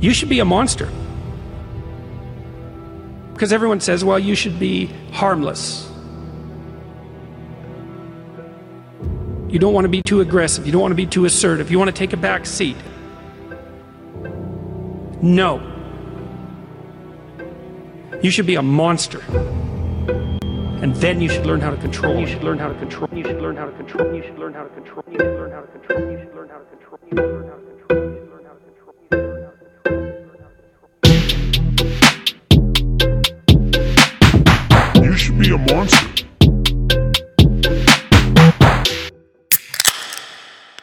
you should be a monster. Because everyone says, well, you should be harmless. You don't want to be too aggressive. You don't want to be too assertive. You want to take a back seat. No. You should be a monster. And then you should learn how to control. You should learn how to control. You should learn how to control. You should learn how to control. You should learn how to control. You should learn how to control. You should learn how to control. Monster.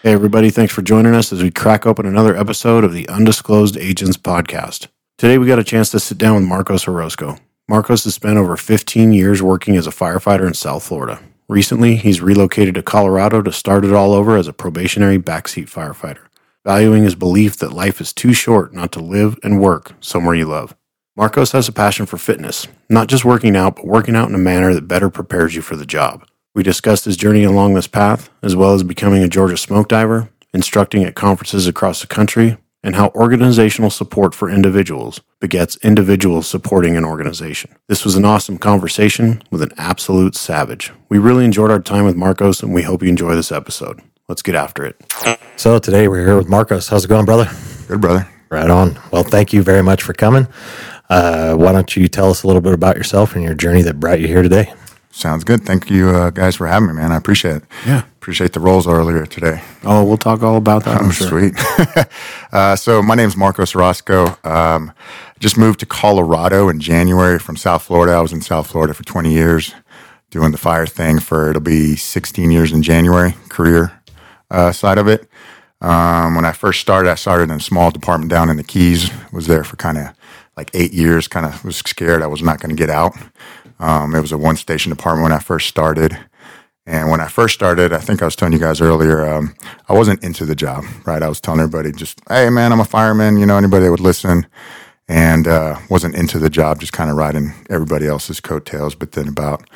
Hey, everybody, thanks for joining us as we crack open another episode of the Undisclosed Agents podcast. Today, we got a chance to sit down with Marcos Orozco. Marcos has spent over 15 years working as a firefighter in South Florida. Recently, he's relocated to Colorado to start it all over as a probationary backseat firefighter, valuing his belief that life is too short not to live and work somewhere you love. Marcos has a passion for fitness, not just working out, but working out in a manner that better prepares you for the job. We discussed his journey along this path, as well as becoming a Georgia smoke diver, instructing at conferences across the country, and how organizational support for individuals begets individuals supporting an organization. This was an awesome conversation with an absolute savage. We really enjoyed our time with Marcos, and we hope you enjoy this episode. Let's get after it. So today we're here with Marcos. How's it going, brother? Good, brother. Right on. Well, thank you very much for coming. Uh, why don't you tell us a little bit about yourself and your journey that brought you here today? Sounds good. Thank you, uh, guys, for having me, man. I appreciate it. Yeah. Appreciate the roles earlier today. Oh, we'll talk all about that. I'm sure. sweet. uh, so my name is Marcos Orozco. Um, just moved to Colorado in January from South Florida. I was in South Florida for 20 years doing the fire thing for, it'll be 16 years in January, career uh, side of it. Um, when I first started, I started in a small department down in the Keys. Was there for kind of like eight years. Kind of was scared I was not going to get out. Um, it was a one station department when I first started. And when I first started, I think I was telling you guys earlier, um, I wasn't into the job, right? I was telling everybody just, hey, man, I'm a fireman, you know, anybody that would listen. And uh, wasn't into the job, just kind of riding everybody else's coattails. But then about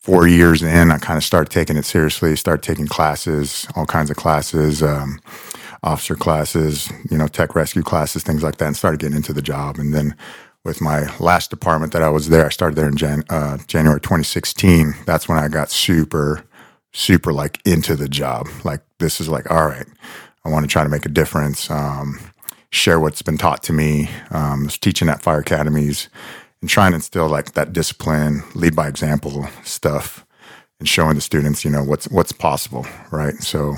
four years in, I kind of started taking it seriously, started taking classes, all kinds of classes, um, officer classes, you know, tech rescue classes, things like that, and started getting into the job. And then with my last department that I was there, I started there in Jan- uh, January 2016. That's when I got super, super like into the job. Like, this is like, all right, I want to try to make a difference, um, share what's been taught to me. Um, teaching at fire academies and trying to instill like that discipline, lead by example stuff, and showing the students, you know, what's what's possible, right? So,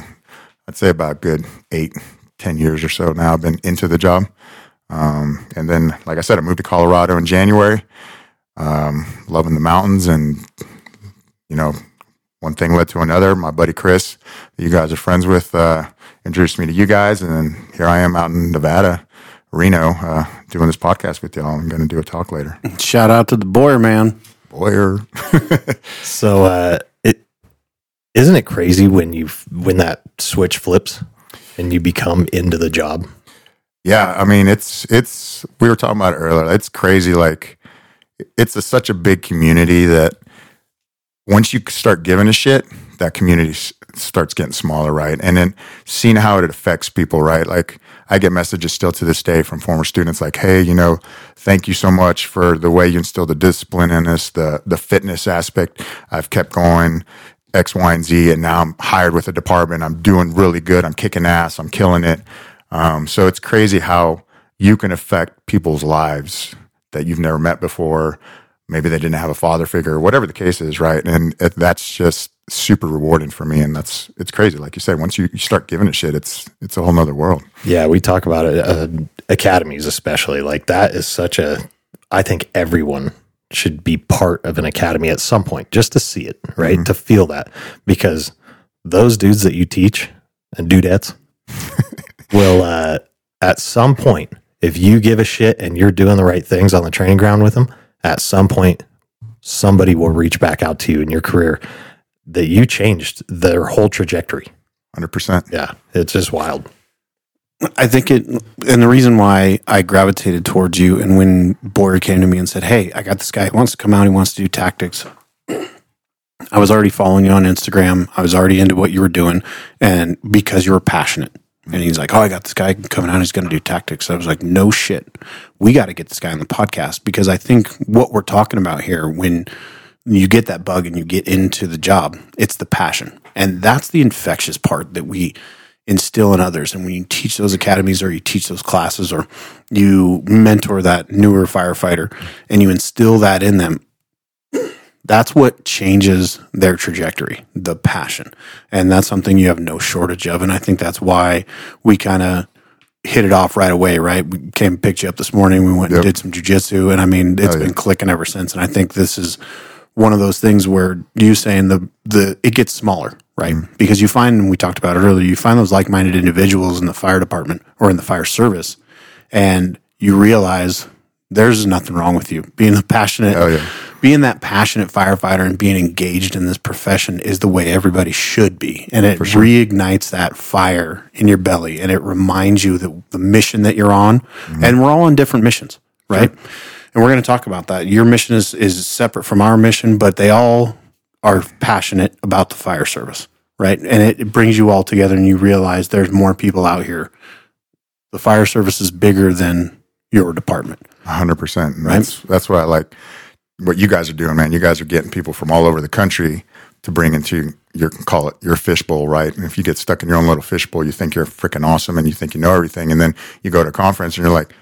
I'd say about a good eight, ten years or so now. I've been into the job, um, and then, like I said, I moved to Colorado in January. Um, loving the mountains, and you know, one thing led to another. My buddy Chris, that you guys are friends with, uh, introduced me to you guys, and then here I am out in Nevada, Reno, uh, doing this podcast with y'all. I'm going to do a talk later. Shout out to the Boyer man. Boyer. So, uh, isn't it crazy when you when that switch flips and you become into the job? Yeah, I mean it's it's we were talking about it earlier. It's crazy. Like it's a, such a big community that once you start giving a shit, that community s- starts getting smaller, right? And then seeing how it affects people, right? Like I get messages still to this day from former students like, "Hey, you know, thank you so much for the way you instilled the discipline in us, the the fitness aspect. I've kept going." X, Y, and Z, and now I'm hired with a department. I'm doing really good. I'm kicking ass. I'm killing it. Um, so it's crazy how you can affect people's lives that you've never met before. Maybe they didn't have a father figure, whatever the case is, right? And it, that's just super rewarding for me. And that's it's crazy, like you said. Once you, you start giving a shit, it's it's a whole nother world. Yeah, we talk about it. Uh, academies, especially like that, is such a. I think everyone should be part of an academy at some point just to see it, right? To feel that, because those dudes that you teach and dudettes will, uh, at some point, if you give a shit and you're doing the right things on the training ground with them, at some point, somebody will reach back out to you in your career that you changed their whole trajectory. Hundred percent. Yeah, it's just wild. I think it, and the reason why I gravitated towards you, and when Boyer came to me and said, "Hey, I got this guy wants to come out. He wants to do tactics." I was already following you on Instagram. I was already into what you were doing, and because you were passionate, And he's like, "Oh, I got this guy coming out. He's going to do tactics." I was like, "No shit, we got to get this guy on the podcast because I think what we're talking about here, when you get that bug and you get into the job, it's the passion, and that's the infectious part that we instill in others. And when you teach those academies or you teach those classes or you mentor that newer firefighter and you instill that in them, that's what changes their trajectory, the passion. And that's something you have no shortage of. And I think that's why we kind of hit it off right away, right? We came and picked you up this morning. We went Yep. and did some jujitsu. And I mean, it's Oh, yeah. been clicking ever since. And I think this is one of those things where you saying the, the, it gets smaller, right? Mm. Because you find, and we talked about it earlier, you find those like minded individuals in the fire department or in the fire service. And you realize there's nothing wrong with you being a passionate, Oh, yeah. being that passionate firefighter and being engaged in this profession is the way everybody should be. And it reignites that fire in your belly and it reminds you that the mission that you're on, and we're all on different missions, right? And we're going to talk about that. Your mission is, is separate from our mission, but they all are passionate about the fire service, right? And it, it brings you all together and you realize there's more people out here. The fire service is bigger than your department. hundred percent. Right. That's that's what I like. What you guys are doing, man. You guys are getting people from all over the country to bring into your call it your fishbowl, right? And if you get stuck in your own little fishbowl, you think you're freaking awesome and you think you know everything, and then you go to a conference and you're like,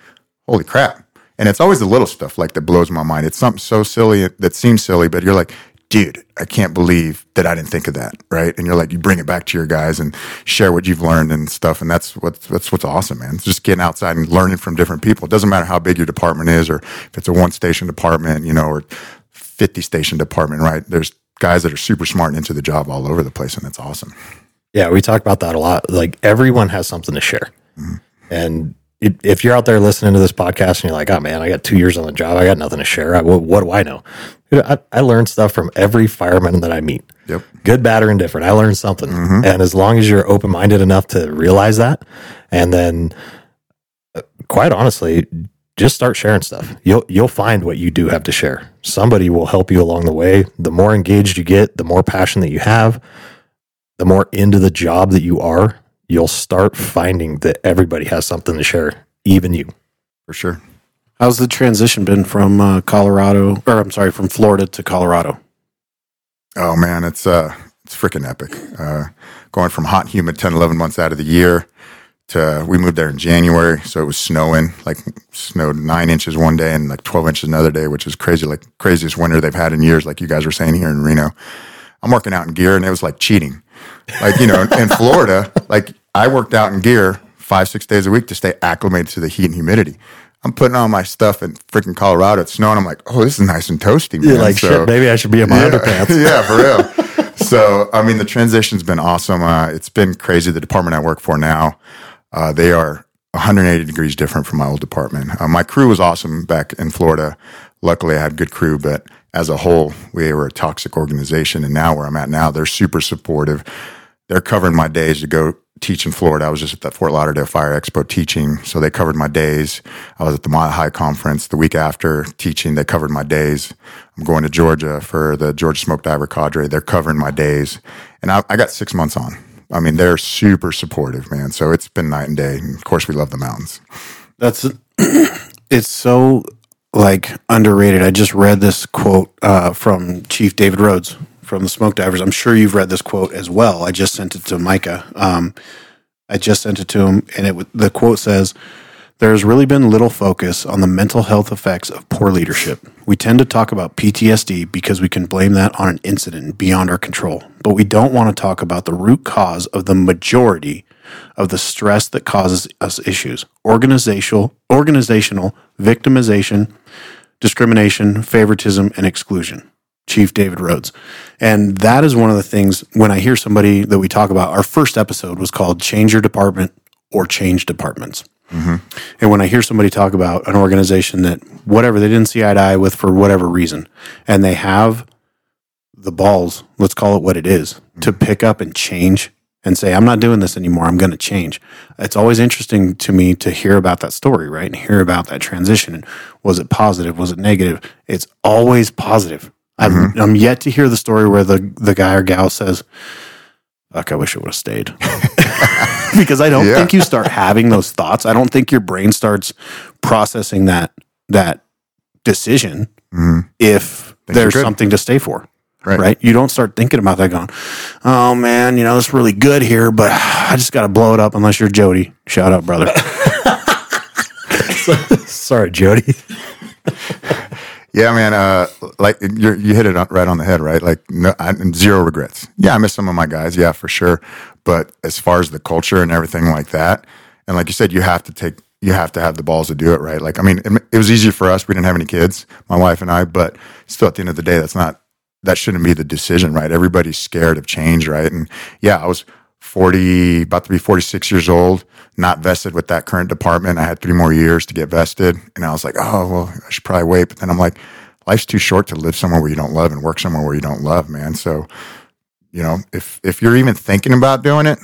"Holy crap!" And it's always the little stuff like that blows my mind. It's something so silly that seems silly, but you're like, dude, I can't believe that I didn't think of that, right? And you're like, you bring it back to your guys and share what you've learned and stuff, and that's what that's what's awesome, man. It's just getting outside and learning from different people. It doesn't matter how big your department is, or if it's a one station department, you know, or fifty station department, right? There's guys that are super smart and into the job all over the place, and that's awesome. Yeah, we talk about that a lot. Like everyone has something to share. Mm-hmm. And it, if you're out there listening to this podcast and you're like, oh man, I got two years on the job, I got nothing to share. I, what, what do I know? I, I learn stuff from every fireman that I meet. Yep. Good, bad, or indifferent. I learned something. And as long as you're open minded enough to realize that, and then uh, quite honestly, just start sharing stuff. You'll you'll find what you do have to share. Somebody will help you along the way. The more engaged you get, the more passion that you have, the more into the job that you are, you'll start finding that everybody has something to share, even you. For sure. How's the transition been from uh, Colorado, or I'm sorry, from Florida to Colorado? Oh man, it's uh it's freaking epic. Uh going from hot humid 10 11 months out of the year to we moved there in January, so it was snowing, like snowed 9 inches one day and like 12 inches another day, which is crazy like craziest winter they've had in years like you guys were saying here in Reno. I'm working out in gear and it was like cheating. Like, you know, in Florida, like I worked out in gear 5 6 days a week to stay acclimated to the heat and humidity. I'm putting on my stuff in freaking Colorado. It's snowing. I'm like, oh, this is nice and toasty, man. You're like, So- shit, maybe I should be in my yeah. underpants. yeah, for real. so, I mean, the transition's been awesome. Uh, it's been crazy. The department I work for now, uh, they are 180 degrees different from my old department. Uh, my crew was awesome back in Florida. Luckily, I had good crew, but as a whole, we were a toxic organization. And now, where I'm at now, they're super supportive. They're covering my days to go teach in Florida. I was just at that Fort Lauderdale Fire Expo teaching, so they covered my days. I was at the Mile High Conference the week after teaching. They covered my days. I'm going to Georgia for the Georgia Smoke Diver Cadre. They're covering my days, and I, I got six months on. I mean, they're super supportive, man. So it's been night and day. And of course, we love the mountains. That's it's so like underrated. I just read this quote uh, from Chief David Rhodes from the Smoke Divers. I'm sure you've read this quote as well. I just sent it to Micah. Um, I just sent it to him, and it the quote says. There has really been little focus on the mental health effects of poor leadership. We tend to talk about PTSD because we can blame that on an incident beyond our control, but we don't want to talk about the root cause of the majority of the stress that causes us issues organizational organizational victimization discrimination favoritism and exclusion chief david rhodes and that is one of the things when i hear somebody that we talk about our first episode was called change your department or change departments mm-hmm. and when i hear somebody talk about an organization that whatever they didn't see eye to eye with for whatever reason and they have the balls, let's call it what it is, mm-hmm. to pick up and change and say, I'm not doing this anymore. I'm going to change. It's always interesting to me to hear about that story, right? And hear about that transition. And was it positive? Was it negative? It's always positive. I'm, I'm yet to hear the story where the, the guy or gal says, Fuck, I wish it would have stayed. because I don't Yeah. think you start having those thoughts. I don't think your brain starts processing that that decision Mhm. if you're there's something to stay for. Right. Right. You don't start thinking about that going, oh man, you know, it's really good here, but I just got to blow it up unless you're Jody. Shout out, brother. Sorry, Jody. Yeah, man. Uh, like you you hit it right on the head, right? Like no, I, zero regrets. Yeah, I miss some of my guys. Yeah, for sure. But as far as the culture and everything like that, and like you said, you have to take, you have to have the balls to do it, right? Like, I mean, it, it was easier for us. We didn't have any kids, my wife and I, but still, at the end of the day, that's not that shouldn't be the decision, right? Everybody's scared of change, right? And yeah, I was 40, about to be 46 years old, not vested with that current department. I had three more years to get vested. And I was like, oh, well, I should probably wait. But then I'm like, life's too short to live somewhere where you don't love and work somewhere where you don't love, man. So, you know, if, if you're even thinking about doing it,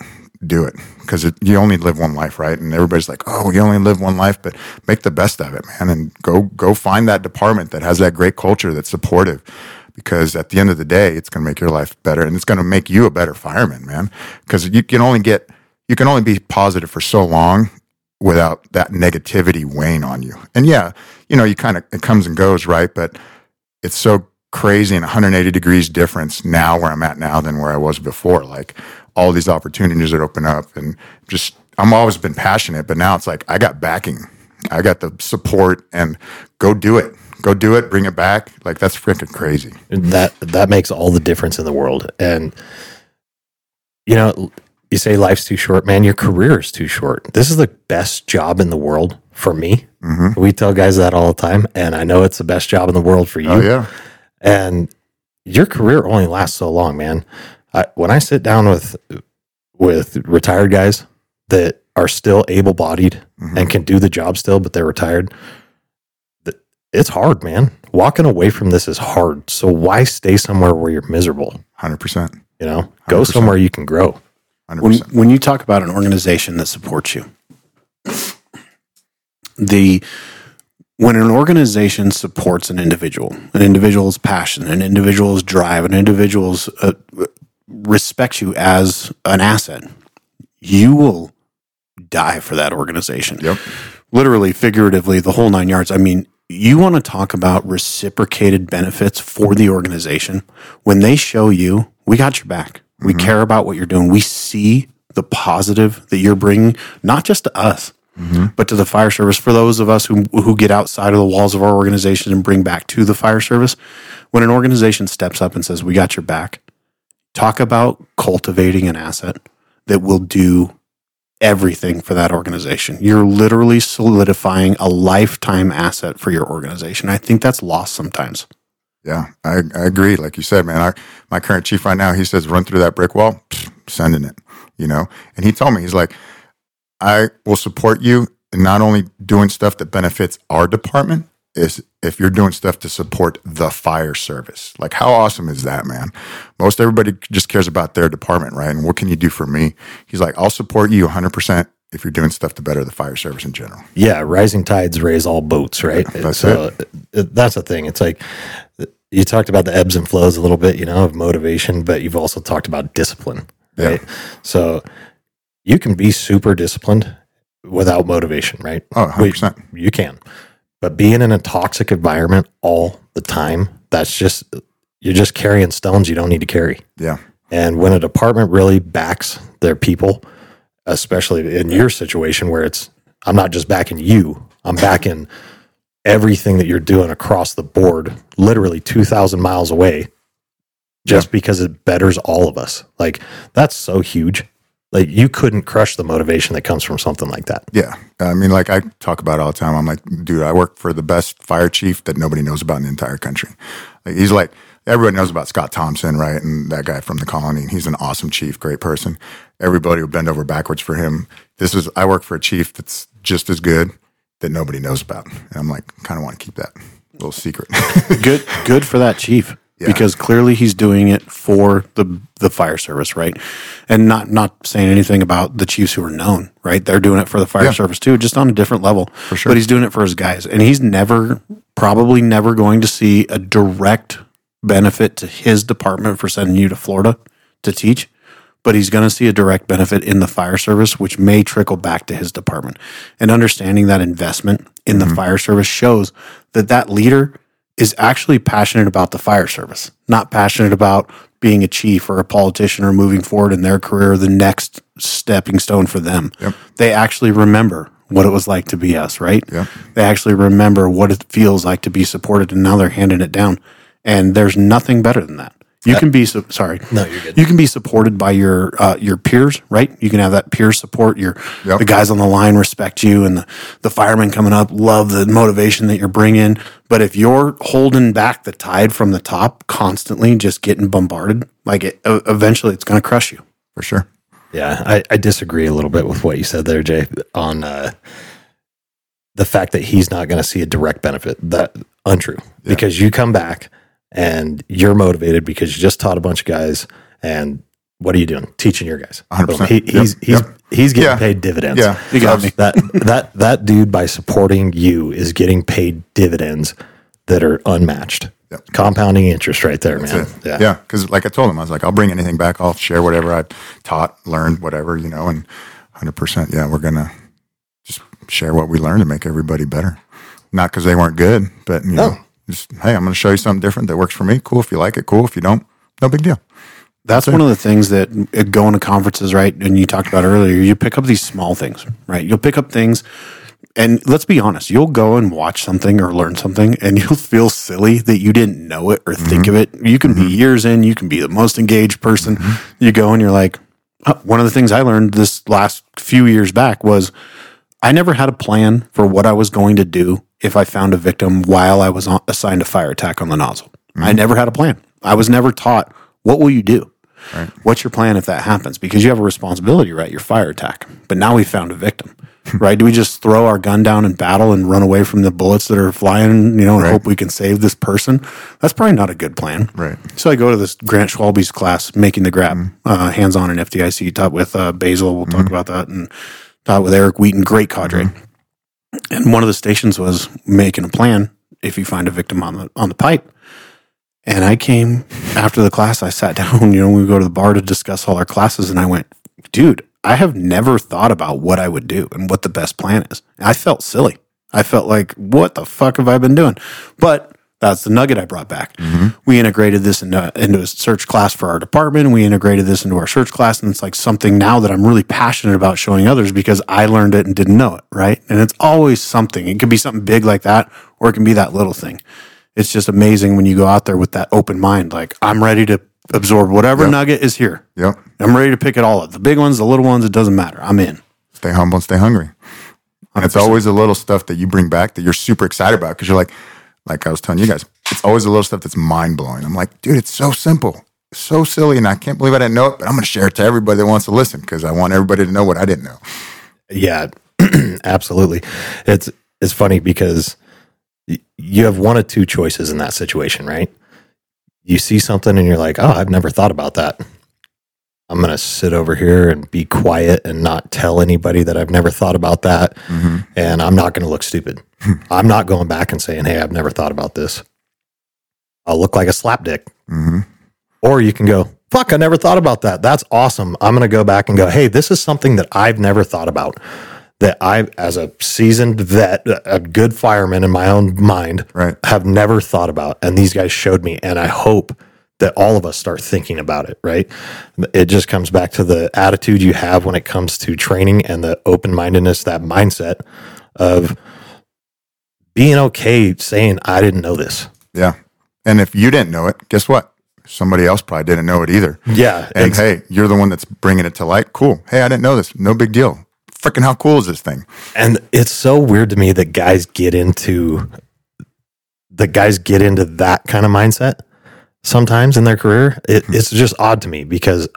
do it because you only live one life, right? And everybody's like, "Oh, you only live one life," but make the best of it, man, and go go find that department that has that great culture that's supportive. Because at the end of the day, it's going to make your life better, and it's going to make you a better fireman, man. Because you can only get you can only be positive for so long without that negativity weighing on you. And yeah, you know, you kind of it comes and goes, right? But it's so crazy and 180 degrees difference now where I'm at now than where I was before. Like all these opportunities that open up and just I'm always been passionate, but now it's like I got backing. I got the support and go do it. Go do it, bring it back. Like that's freaking crazy. that that makes all the difference in the world and you know you say life's too short man your career is too short this is the best job in the world for me Mm-hmm. we tell guys that all the time and i know it's the best job in the world for you Oh yeah. and your career only lasts so long man I, when i sit down with with retired guys that are still able-bodied Mhm. and can do the job still but they're retired it's hard man walking away from this is hard so why stay somewhere where you're miserable 100%. you know go 100%. somewhere you can grow 100%. when when you talk about an organization that supports you the when an organization supports an individual an individual's passion an individual's drive an individual's uh, respects you as an asset you will die for that organization Yep. literally figuratively the whole nine yards i mean you want to talk about reciprocated benefits for the organization. When they show you we got your back. We mm-hmm. care about what you're doing. We see the positive that you're bringing not just to us mm-hmm. but to the fire service. For those of us who, who get outside of the walls of our organization and bring back to the fire service when an organization steps up and says we got your back talk about cultivating an asset that will do everything for that organization. You're literally solidifying a lifetime asset for your organization. I think that's lost sometimes. Yeah, I, I agree. Like you said, man, our, my current chief right now, he says, run through that brick wall, sending it, you know? And he told me, he's like, I will support you in not only doing stuff that benefits our department, is if you're doing stuff to support the fire service. Like, how awesome is that, man? Most everybody just cares about their department, right? And what can you do for me? He's like, I'll support you 100% if you're doing stuff to better the fire service in general. yeah rising tides raise all boats right That's so it- that's the thing it's like you talked about the ebbs and flows a little bit you know of motivation but you've also talked about discipline right so you can be super disciplined without motivation right Oh, 100%. you can but being in a toxic environment all the time that's just you're just carrying stones you don't need to carry Yeah. and when a department really backs their people, especially in your situation where it's, I'm not just backing you, I'm backing everything that you're doing across the board, literally 2,000 miles away, just because it betters all of us. Like, that's so huge. Like, you couldn't crush the motivation that comes from something like that. Yeah. I mean, like I talk about it all the time. I'm like, dude, I work for the best fire chief that nobody knows about in the entire country. Like, he's like, everybody knows about Scott Thompson, right? And that guy from the colony. He's an awesome chief, great person. Everybody will bend over backwards for him. This is, I work for a chief that's just as good that nobody knows about. And I'm like, kind of want to keep that little secret. Good good for that chief. Yeah. Because clearly he's doing it for the the fire service, right? And not not saying anything about the chiefs who are known, right? They're doing it for the fire Yeah. service too, just on a different level. For sure. But he's doing it for his guys. And he's never probably never going to see a direct benefit to his department for sending you to Florida to teach. but he's going to see a direct benefit in the fire service, which may trickle back to his department. And understanding that investment in the mm-hmm. fire service shows that that leader is actually passionate about the fire service, not passionate about being a chief or a politician or moving forward in their career, the next stepping stone for them. They actually remember what it was like to be us, right? Yep. They actually remember what it feels like to be supported, and now they're handing it down. And there's nothing better than that. You can be su- sorry. No, you're good. You can be supported by your uh, your peers, right? You can have that peer support. Your Yep. the guys on the line respect you, and the the firemen coming up love the motivation that you're bringing. But if you're holding back the tide from the top constantly, just getting bombarded, like it, uh, eventually it's going to crush you. for sure. Yeah, I, I disagree a little bit with what you said there, Jay, on uh, the fact that he's not going to see a direct benefit. That untrue because you come back and you're motivated because you just taught a bunch of guys, and what are you doing? Teaching your guys. 100%. Boom. He, he's Yep. he's Yep. he's getting Yeah. paid dividends. Yeah. You got me. that that that dude by supporting you is getting paid dividends that are unmatched. Yep. Compounding interest right there, man. That's it. Yeah. Because, like I told him, I was like, I'll bring anything back. I'll share whatever I taught, learned, whatever, you know, and 100%. Yeah. We're going to just share what we learned to make everybody better. Not because they weren't good, but, you know, just, hey, I'm going to show you something different that works for me. Cool. If you like it, cool. If you don't, no big deal. That's one of the things that uh, going to conferences, right? And you talked about earlier, you pick up these small things, right? You'll pick up things, and let's be honest, you'll go and watch something or learn something, and you'll feel silly that you didn't know it or think mm-hmm. of it. You can be mm-hmm. years in, you can be the most engaged person. Mm-hmm. You go and you're like, oh, one of the things I learned this last few years back was I never had a plan for what I was going to do if I found a victim while I was on, assigned a fire attack on the nozzle. I never had a plan. I was never taught what will you do? What's your plan if that happens? Because you have a responsibility, right? Your fire attack. But now we found a victim, right? Do we just throw our gun down in battle and run away from the bullets that are flying, you know, and hope we can save this person? That's probably not a good plan. Right. So I go to this Grant Schwalbe's class, making the grab, uh, hands on in FDIC, taught with uh, Basil. We'll talk about that. And taught with Eric Wheaton, great cadre. And one of the stations was making a plan if you find a victim on the on the pipe. And I came after the class, I sat down, you know, we go to the bar to discuss all our classes, and I went, dude, I have never thought about what I would do and what the best plan is. I felt silly. I felt like, what the fuck have I been doing? But that's the nugget I brought back. Mm-hmm. We integrated this into, into a search class for our department. We integrated this into our search class. And it's like something now that I'm really passionate about showing others because I learned it and didn't know it. Right. And it's always something. It could be something big like that, or it can be that little thing. It's just amazing when you go out there with that open mind. Like, I'm ready to absorb whatever nugget is here. Yep. I'm ready to pick it all up. The big ones, the little ones, it doesn't matter. I'm in. Stay humble and stay hungry. And it's always the little stuff that you bring back that you're super excited about because you're like, like I was telling you guys, it's always the little stuff that's mind blowing. I'm like, dude, it's so simple, so silly, and I can't believe I didn't know it. But I'm going to share it to everybody that wants to listen because I want everybody to know what I didn't know. Yeah, absolutely. It's it's funny because you have one of two choices in that situation, right? You see something and you're like, "Oh, I've never thought about that." I'm going to sit over here and be quiet and not tell anybody that I've never thought about that, mm-hmm. and I'm not going to look stupid. I'm not going back and saying, "Hey, I've never thought about this." I'll look like a slapdick. Mm-hmm. Or you can go, fuck, I never thought about that. That's awesome. I'm going to go back and go, hey, this is something that I've never thought about. That I, as a seasoned vet, a good fireman in my own mind, Right. have never thought about. And these guys showed me. And I hope that all of us start thinking about it, right? It just comes back to the attitude you have when it comes to training and the open mindedness, that mindset of being okay saying, I didn't know this. Yeah. And if you didn't know it, guess what? Somebody else probably didn't know it either. Yeah. And ex- hey, you're the one that's bringing it to light. Cool. Hey, I didn't know this. No big deal. Freaking how cool is this thing? And it's so weird to me that guys get into that guys get into that kind of mindset sometimes in their career. It, hmm. it's just odd to me because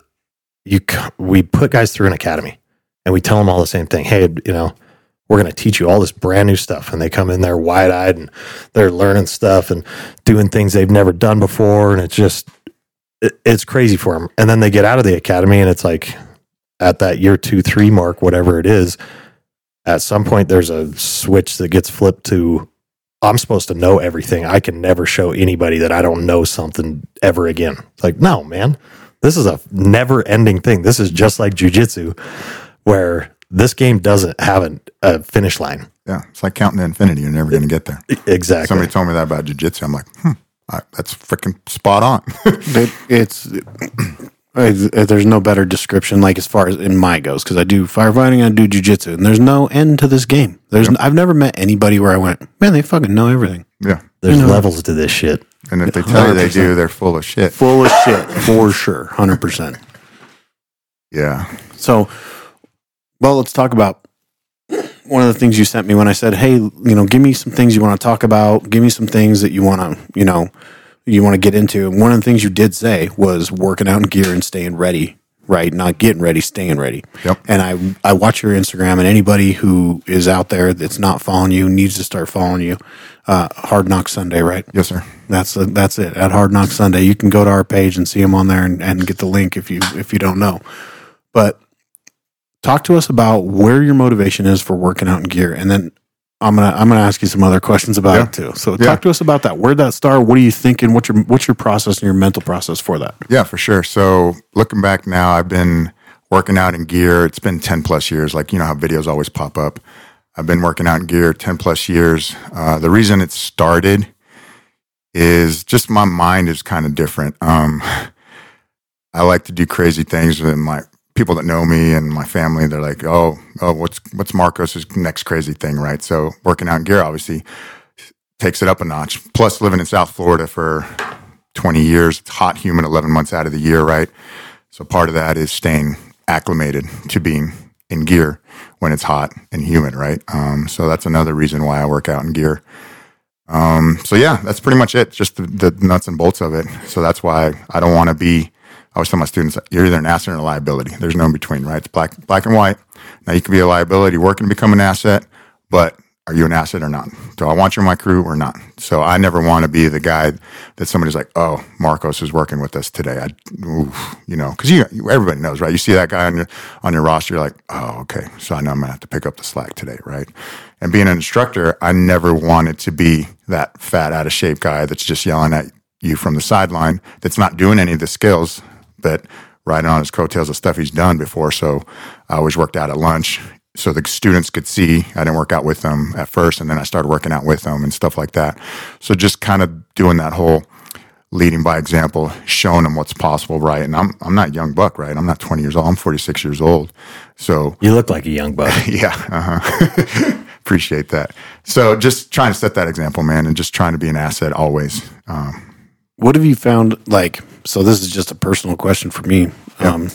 you we put guys through an academy and we tell them all the same thing. Hey, you know, we're going to teach you all this brand new stuff, and they come in there wide eyed and they're learning stuff and doing things they've never done before, and it's just it, it's crazy for them. And then they get out of the academy, and it's like at that year two, three mark, whatever it is, at some point there's a switch that gets flipped to I'm supposed to know everything. I can never show anybody that I don't know something ever again. It's like, no, man, This is a never ending thing. This is just like jujitsu, where this game doesn't have an, a finish line. Yeah, it's like counting to infinity. You're never going to get there. Exactly. Somebody told me that about jujitsu. I'm like, hmm, I, that's freaking spot on. It, it's uh, there's no better description like as far as in my goes because I do firefighting, I do jujitsu, and there's no end to this game. There's I've never met anybody where I went, man, they fucking know everything. yeah. There's levels to this shit. And if they tell you they do, they're full of shit. Full of shit for sure, hundred percent. Yeah. So, well, let's talk about one of the things you sent me when I said, "Hey, you know, give me some things you want to talk about. Give me some things that you want to, you know, you want to get into." And one of the things you did say was working out in gear and staying ready, right? Not getting ready, staying ready. Yep. And I I watch your Instagram, and anybody who is out there that's not following you needs to start following you. Uh, Hard Knock Sunday, right? Yes, sir. That's that's it at Hard Knock Sunday. You can go to our page and see them on there and, and get the link if you if you don't know. But talk to us about where your motivation is for working out in gear, and then I'm gonna I'm gonna ask you some other questions about Yeah. it too. So Yeah. talk to us about that. Where'd that start? What are you thinking? What's your what's your process and your mental process for that? Yeah, for sure. So looking back now, I've been working out in gear. It's been 10 plus years. Like, you know how videos always pop up. I've been working out in gear 10 plus years. Uh, the reason it started is just my mind is kind of different. Um, I like to do crazy things with my people that know me and my family. They're like, oh, oh, what's what's Marcos's next crazy thing, right? So working out in gear obviously takes it up a notch. Plus, living in South Florida for 20 years, it's hot, humid, 11 months out of the year, right? So part of that is staying acclimated to being in gear when it's hot and humid, right? Um, so that's another reason why I work out in gear. Um, so yeah, that's pretty much it. Just the, the nuts and bolts of it. So that's why I don't want to be. I always tell my students, you're either an asset or a liability. There's no in between, right? It's black, black and white. Now you can be a liability working to become an asset, but are you an asset or not? Do I want you in my crew or not? So I never want to be the guy that somebody's like, oh, Marcos is working with us today. I, oof, you know, because you, everybody knows, right? You see that guy on your on your roster, you're like, oh, okay, so I know I'm gonna have to pick up the slack today, right? And being an instructor, I never wanted to be that fat, out of shape guy that's just yelling at you from the sideline, that's not doing any of the skills, but riding on his coattails of stuff he's done before. So I always worked out at lunch so the students could see I didn't work out with them at first, and then I started working out with them and stuff like that. So just kind of doing that whole leading by example, showing them what's possible, right? And I'm I'm not young buck, right? I'm not 20 years old. I'm 46 years old. So You look like a young buck. yeah, uh-huh. appreciate that. So just trying to set that example, man, and just trying to be an asset always. Um, What have you found? Like, so this is just a personal question for me. Um,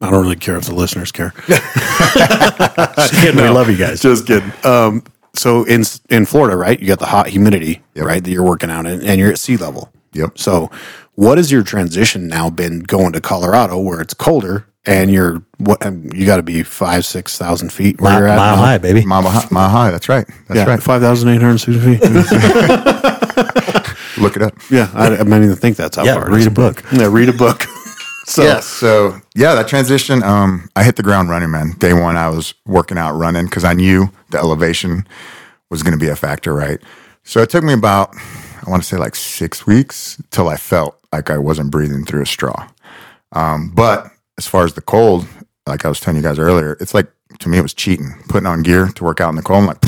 I don't really care if the listeners care. Just kidding. We love you guys. Just kidding. Um, so in in Florida, right? You got the hot humidity, right? That you're working out in, and you're at sea level. Yep. So, what has your transition now been going to Colorado, where it's colder, and you're what? um, You got to be five, six thousand feet where Mile, you're at. mile now. high, baby. mile, high, mile high. That's right. That's Yeah, right. five thousand eight hundred sixty feet. Look it up. yeah, I, I didn't even think that's how Yeah, far. it read a book. Yeah, read a book. so, yes. So yeah, that transition. Um, I hit the ground running, man. Day one, I was working out running because I knew the elevation was going to be a factor, right? So it took me about, I want to say like six weeks till I felt like I wasn't breathing through a straw. Um, but as far as the cold, like I was telling you guys earlier, it's like to me it was cheating. Putting on gear to work out in the cold, I'm like,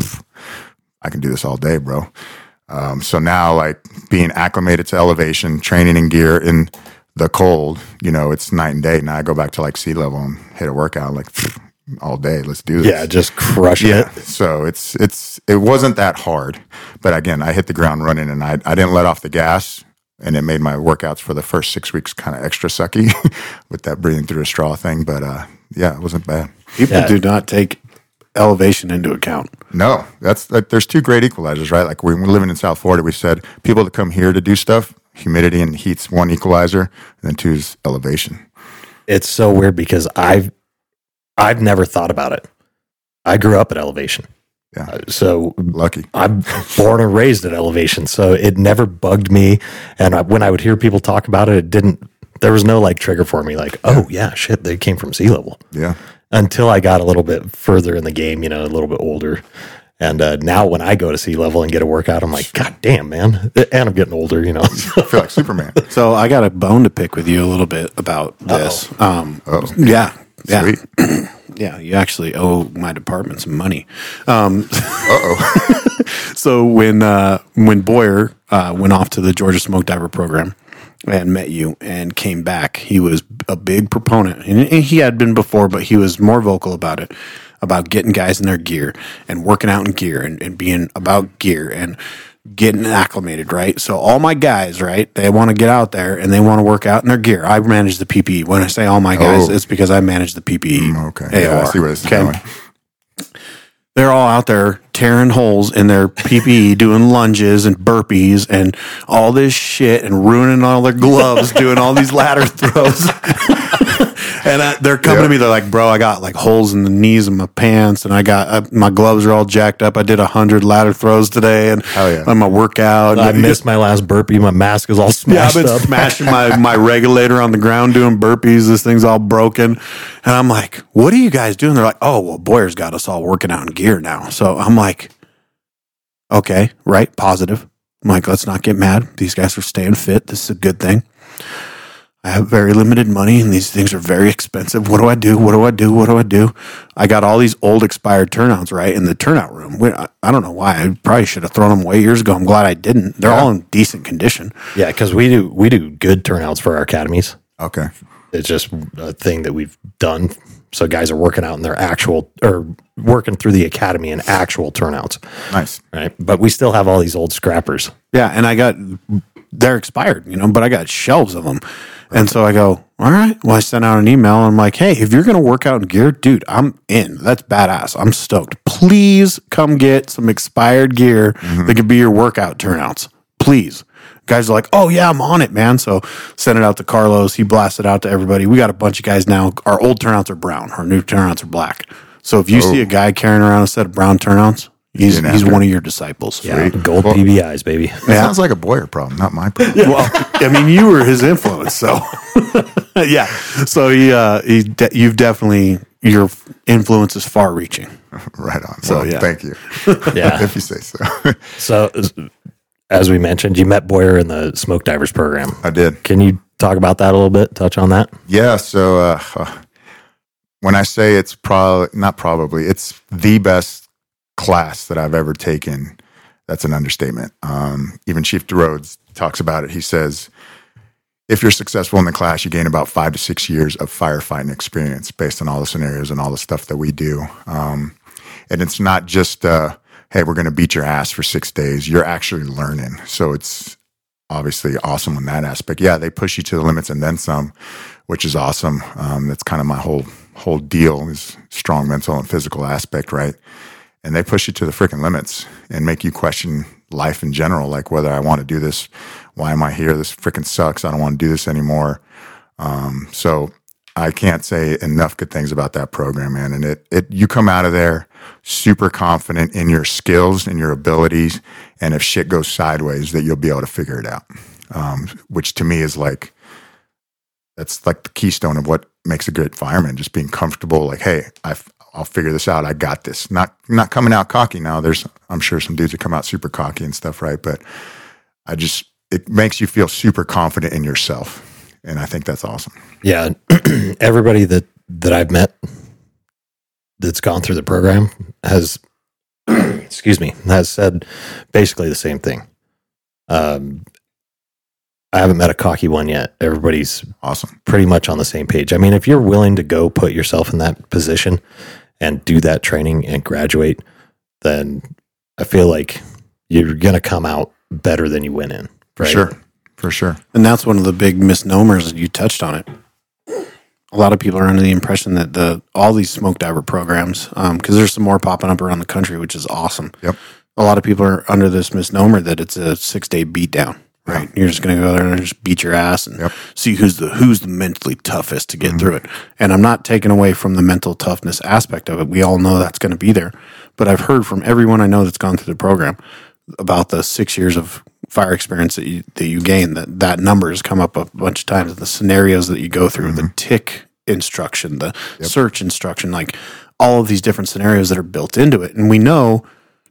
I can do this all day, bro. Um, so now, like being acclimated to elevation, training in gear in the cold, you know, it's night and day. Now I go back to like sea level and hit a workout like pff, all day. Let's do this. Yeah, just crush Yeah. it. So it's it's it wasn't that hard, but again, I hit the ground running and I I didn't let off the gas, and it made my workouts for the first six weeks kind of extra sucky with that breathing through a straw thing. But uh, yeah, it wasn't bad. people Yeah. do not take elevation into account. No, that's like there's two great equalizers, right? Like when we're living in South Florida, we said people that come here to do stuff, humidity and heat's one equalizer, and then two is elevation. It's so weird because I've I've never thought about it. I grew up at elevation. Yeah. Uh, So Lucky. I'm born and raised at elevation, so it never bugged me. And I, when I would hear people talk about it, it didn't. There was no like trigger for me, like, oh yeah, shit, they came from sea level. Yeah. Until I got a little bit further in the game, you know, a little bit older, And uh, now when I go to sea level and get a workout, I'm like, God damn, man. And I'm getting older, you know. I feel like Superman. So I got a bone to pick with you a little bit about this. Um, yeah, yeah, Sweet. yeah. You actually owe my department some money. Um, Uh oh. so when uh, when Boyer uh, went off to the Georgia Smoke Diver program and met you and came back, he was a big proponent, and he had been before, but he was more vocal about it, about getting guys in their gear and working out in gear and, and being about gear and getting acclimated, right? So all my guys, right, they want to get out there and they want to work out in their gear. I manage the PPE. When I say all my guys, Oh. it's because I manage the PPE. Mm, okay. Yeah, I see where this is okay? going. They're all out there tearing holes in their PPE, doing lunges and burpees and all this shit and ruining all their gloves, doing all these ladder throws. And I, they're coming to me. They're like, "Bro, I got like holes in the knees of my pants, and I got uh, my gloves are all jacked up. I did a hundred ladder throws today, and Hell yeah. on my workout. I missed my last burpee. My mask is all smashed yeah, I've been up. smashing my, my regulator on the ground doing burpees. This thing's all broken. And I'm like, what are you guys doing? They're like, oh, well, Boyer's got us all working out in gear now. So I'm like, okay, right, positive. I'm like, let's not get mad. These guys are staying fit. This is a good thing. I have very limited money and these things are very expensive. What do I do? What do I do? What do I do? I got all these old expired turnouts right in the turnout room. We- I I don't know why. I probably should have thrown them away years ago. I'm glad I didn't. They're all in decent condition. Yeah, because we do we do good turnouts for our academies. Okay. It's just a thing that we've done. So guys are working out in their actual or working through the academy in actual turnouts, Nice. right? But we still have all these old scrappers. Yeah, and I got they're expired, you know, but I got shelves of them. And so I go, all right. Well, I sent out an email. And I'm like, hey, if you're going to work out in gear, dude, I'm in. That's badass. I'm stoked. Please come get some expired gear mm-hmm. that could be your workout turnouts. Please. Guys are like, oh, yeah, I'm on it, man. So sent it out to Carlos. He blasted out to everybody. We got a bunch of guys now. Our old turnouts are brown, our new turnouts are black. So if you see a oh. guy carrying around a set of brown turnouts, he's, he's one of your disciples. Yeah, Sweet. gold Well- PBIs, baby. It sounds like a Boyer problem, not my problem. well, I mean, you were his influence, so yeah. So he, uh, he, de- you've definitely your influence is far-reaching. right on. So, Well, yeah. Thank you. Yeah. if you say so. So, as- as we mentioned, you met Boyer in the smoke divers program. I did. Can you talk about that a little bit? Touch on that. Yeah. So uh, when I say it's probably not probably, it's the best class that I've ever taken. That's an understatement. Um, even Chief DeRodes talks about it. He says, if you're successful in the class, you gain about five to six years of firefighting experience based on all the scenarios and all the stuff that we do. Um, and it's not just, uh, hey, we're going to beat your ass for six days. You're actually learning. So it's obviously awesome in that aspect. Yeah, they push you to the limits and then some, which is awesome. Um, that's kind of my whole whole deal is strong mental and physical aspect, right? And they push you to the freaking limits and make you question life in general, like whether I want to do this, why am I here? This freaking sucks. I don't want to do this anymore. Um, so I can't say enough good things about that program, man. And it, it, you come out of there super confident in your skills and your abilities. And if shit goes sideways, that you'll be able to figure it out. Um, which to me is like, that's like the keystone of what makes a good fireman, just being comfortable. Like, hey, i I'll figure this out. I got this. Not, not coming out cocky now. There's, I'm sure some dudes that come out super cocky and stuff, right? But I just, it makes you feel super confident in yourself. And I think that's awesome. Yeah, everybody that that I've met that's gone through the program has, excuse me, has said basically the same thing. Um, I haven't met a cocky one yet. Everybody's Awesome. pretty much on the same page. I mean, if you're willing to go put yourself in that position and do that training and graduate, then I feel like you're going to come out better than you went in. For sure. For sure. And that's one of the big misnomers. You touched on it. A lot of people are under the impression that the all these smoke diver programs, um, because there's some more popping up around the country, which is awesome. Yep. A lot of people are under this misnomer that it's a six day beat down. Right, you're just going to go there and just beat your ass and Yep. see who's the who's the mentally toughest to get mm-hmm. through it. And I'm not taking away from the mental toughness aspect of it. We all know that's going to be there. But I've heard from everyone I know that's gone through the program about the six years of fire experience that you that you gain. That that number has come up a bunch of times. The scenarios that you go through, the mm-hmm. tick instruction, the search instruction, like all of these different scenarios that are built into it. And we know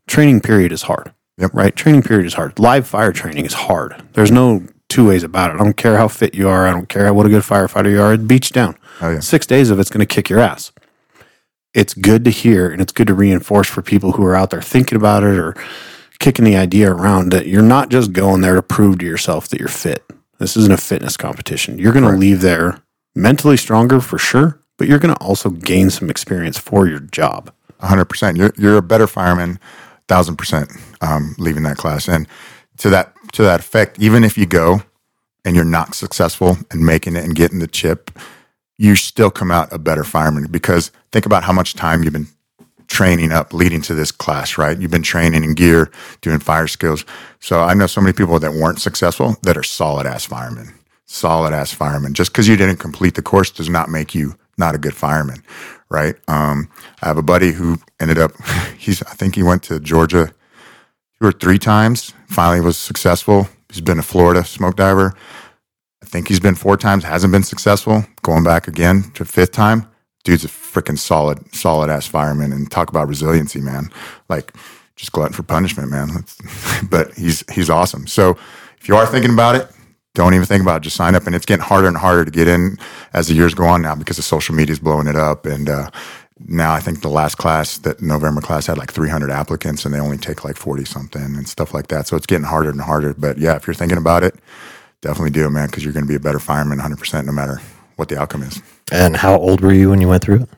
training period is hard. Yep. Right? Training period is hard. Live fire training is hard. There's no two ways about it. I don't care how fit you are. I don't care what a good firefighter you are. It beats you down. Oh, yeah. Six days of it's going to kick your ass. It's good to hear and it's good to reinforce for people who are out there thinking about it or kicking the idea around that you're not just going there to prove to yourself that you're fit. This isn't a fitness competition. You're going to leave there mentally stronger for sure, but you're going to also gain some experience for your job. hundred percent. You're you're a better fireman, thousand percent. Um, leaving that class, and to that to that effect, even if you go and you're not successful in making it and getting the chip, you still come out a better fireman because think about how much time you've been training up leading to this class, right? You've been training in gear, doing fire skills. So I know so many people that weren't successful that are solid ass firemen, solid ass firemen. Just because you didn't complete the course does not make you not a good fireman, right? Um, I have a buddy who ended up, he's, I think he went to Georgia two or three times, finally was successful. He's been to Florida smoke diver. I think he's been four times, hasn't been successful. Going back again to fifth time. Dude's a freaking solid, solid ass fireman. And talk about resiliency, man. Like just glutton for punishment, man. But he's he's awesome. So if you are thinking about it, don't even think about it. Just sign up. And it's getting harder and harder to get in as the years go on now because the social media is blowing it up. And uh, now I think the last class, that November class, had like 300 applicants and they only take like 40 something and stuff like that. So it's getting harder and harder. But yeah, if you're thinking about it, definitely do it, man, because you're going to be a better fireman 100% no matter what the outcome is. And how old were you when you went through it?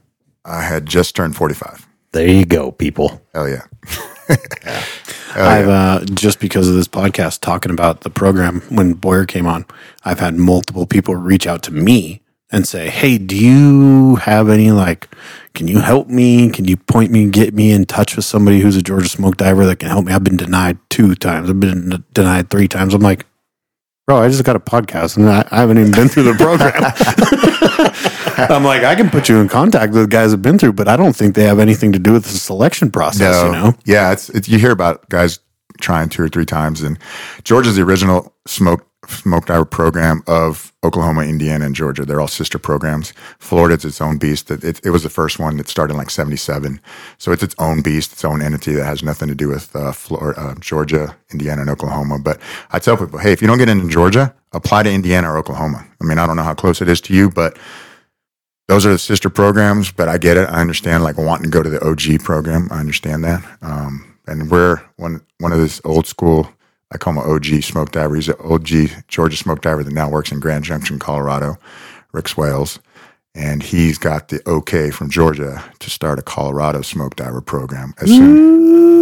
I had just turned 45. There you go, people. Hell yeah. I've uh, just because of this podcast talking about the program when Boyer came on, I've had multiple people reach out to me and say, "Hey, do you have any like? Can you help me? Can you point me, get me in touch with somebody who's a Georgia smoke diver that can help me?" I've been denied two times. I've been denied three times. I'm like, bro, I just got a podcast and I, I haven't even been through the program. I'm like, I can put you in contact with guys have been through, but I don't think they have anything to do with the selection process. You know, Yeah, it's, it's you hear about guys trying two or three times, and Georgia's the original smoke smoke diver program of Oklahoma, Indiana, and Georgia. They're all sister programs. Florida's its own beast. It, it, it was the first one that started in like '77, so it's its own beast, its own entity that has nothing to do with uh, Florida, uh, Georgia, Indiana, and Oklahoma. But I tell people, hey, if you don't get into Georgia, apply to Indiana or Oklahoma. I mean, I don't know how close it is to you, but those are the sister programs, but I get it. I understand like wanting to go to the OG program. I understand that. Um, and we're one one of this old school. I call him OG smoke diver. He's an OG Georgia smoke diver that now works in Grand Junction, Colorado. Rick Swales, and he's got the okay from Georgia to start a Colorado smoke diver program as soon.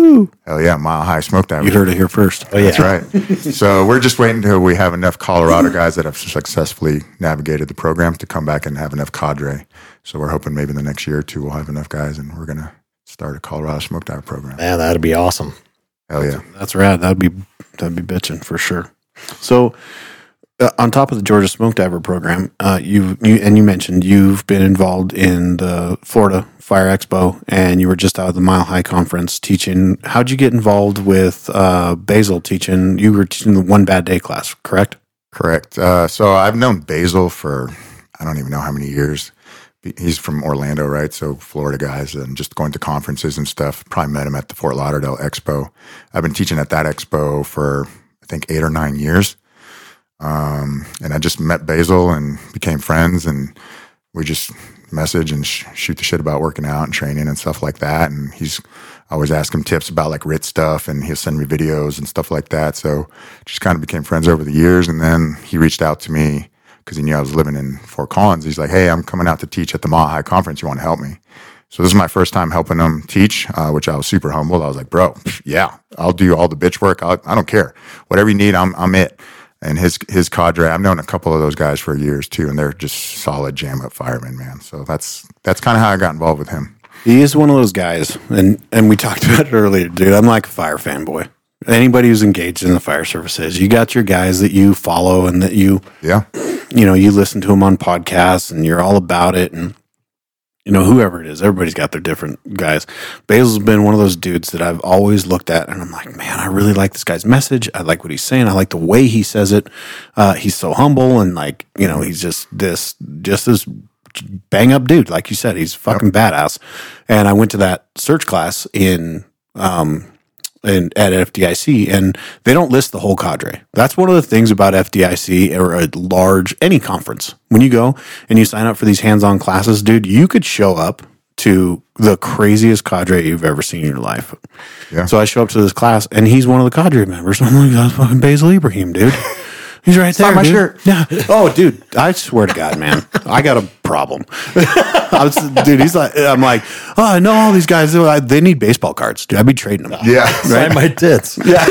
Hell yeah, mile high smoke diver. you heard it here first. Oh yeah, That's right. so we're just waiting until we have enough Colorado guys that have successfully navigated the program to come back and have enough cadre. So we're hoping maybe in the next year or two we'll have enough guys and we're gonna start a Colorado smoke dive program. man, that'd be awesome. Hell yeah. That's rad. That'd be that'd be bitching for sure. So, uh, on top of the Georgia Smoke Diver program, uh, you you and you mentioned you've been involved in the Florida Fire Expo, and you were just out of the Mile High Conference teaching. How'd you get involved with uh, Basil teaching? You were teaching the One Bad Day class, correct? Correct. Uh, so I've known Basil for I don't even know how many years. He's from Orlando, right? So Florida guys, and just going to conferences and stuff. Probably met him at the Fort Lauderdale Expo. I've been teaching at that expo for I think eight or nine years. Um, and I just met Basil and became friends, and we just message and sh- shoot the shit about working out and training and stuff like that. And he's I always ask him tips about like RIT stuff, and he'll send me videos and stuff like that. So just kind of became friends over the years. And then he reached out to me because he knew I was living in Fort Collins. He's like, "Hey, I'm coming out to teach at the Mile High Conference. You want to help me?" So this is my first time helping him teach, uh, which I was super humbled. I was like, "Bro, yeah, I'll do all the bitch work. I'll, I don't care. Whatever you need, I'm I'm it." And his his cadre, I've known a couple of those guys for years too, and they're just solid jam up firemen, man. So that's that's kind of how I got involved with him. He is one of those guys, and and we talked about it earlier, dude. I'm like a fire fanboy. Anybody who's engaged in the fire service is. You got your guys that you follow and that you Yeah, you know, you listen to them on podcasts and you're all about it. And, you know, whoever it is, everybody's got their different guys. Basil's been one of those dudes that I've always looked at and I'm like, man, I really like this guy's message. I like what he's saying. I like the way he says it. Uh, he's so humble and like, you know, he's just this, just this bang up dude. Like you said, he's fucking badass. And I went to that search class in, um, in, at FDIC, and they don't list the whole cadre. That's one of the things about FDIC or a large any conference. When you go and you sign up for these hands-on classes, dude, you could show up to the craziest cadre you've ever seen in your life. Yeah. So I show up to this class, and he's one of the cadre members. I'm like, that's fucking Basil Ibrahim, dude. He's right there. my dude. shirt. Yeah. Oh, dude, I swear to God, man, I got a problem. I was, dude, he's like, I'm like, oh, I know all these guys. They're like, They need baseball cards, dude. I'd be trading them. Yeah, Sign my tits. Yeah.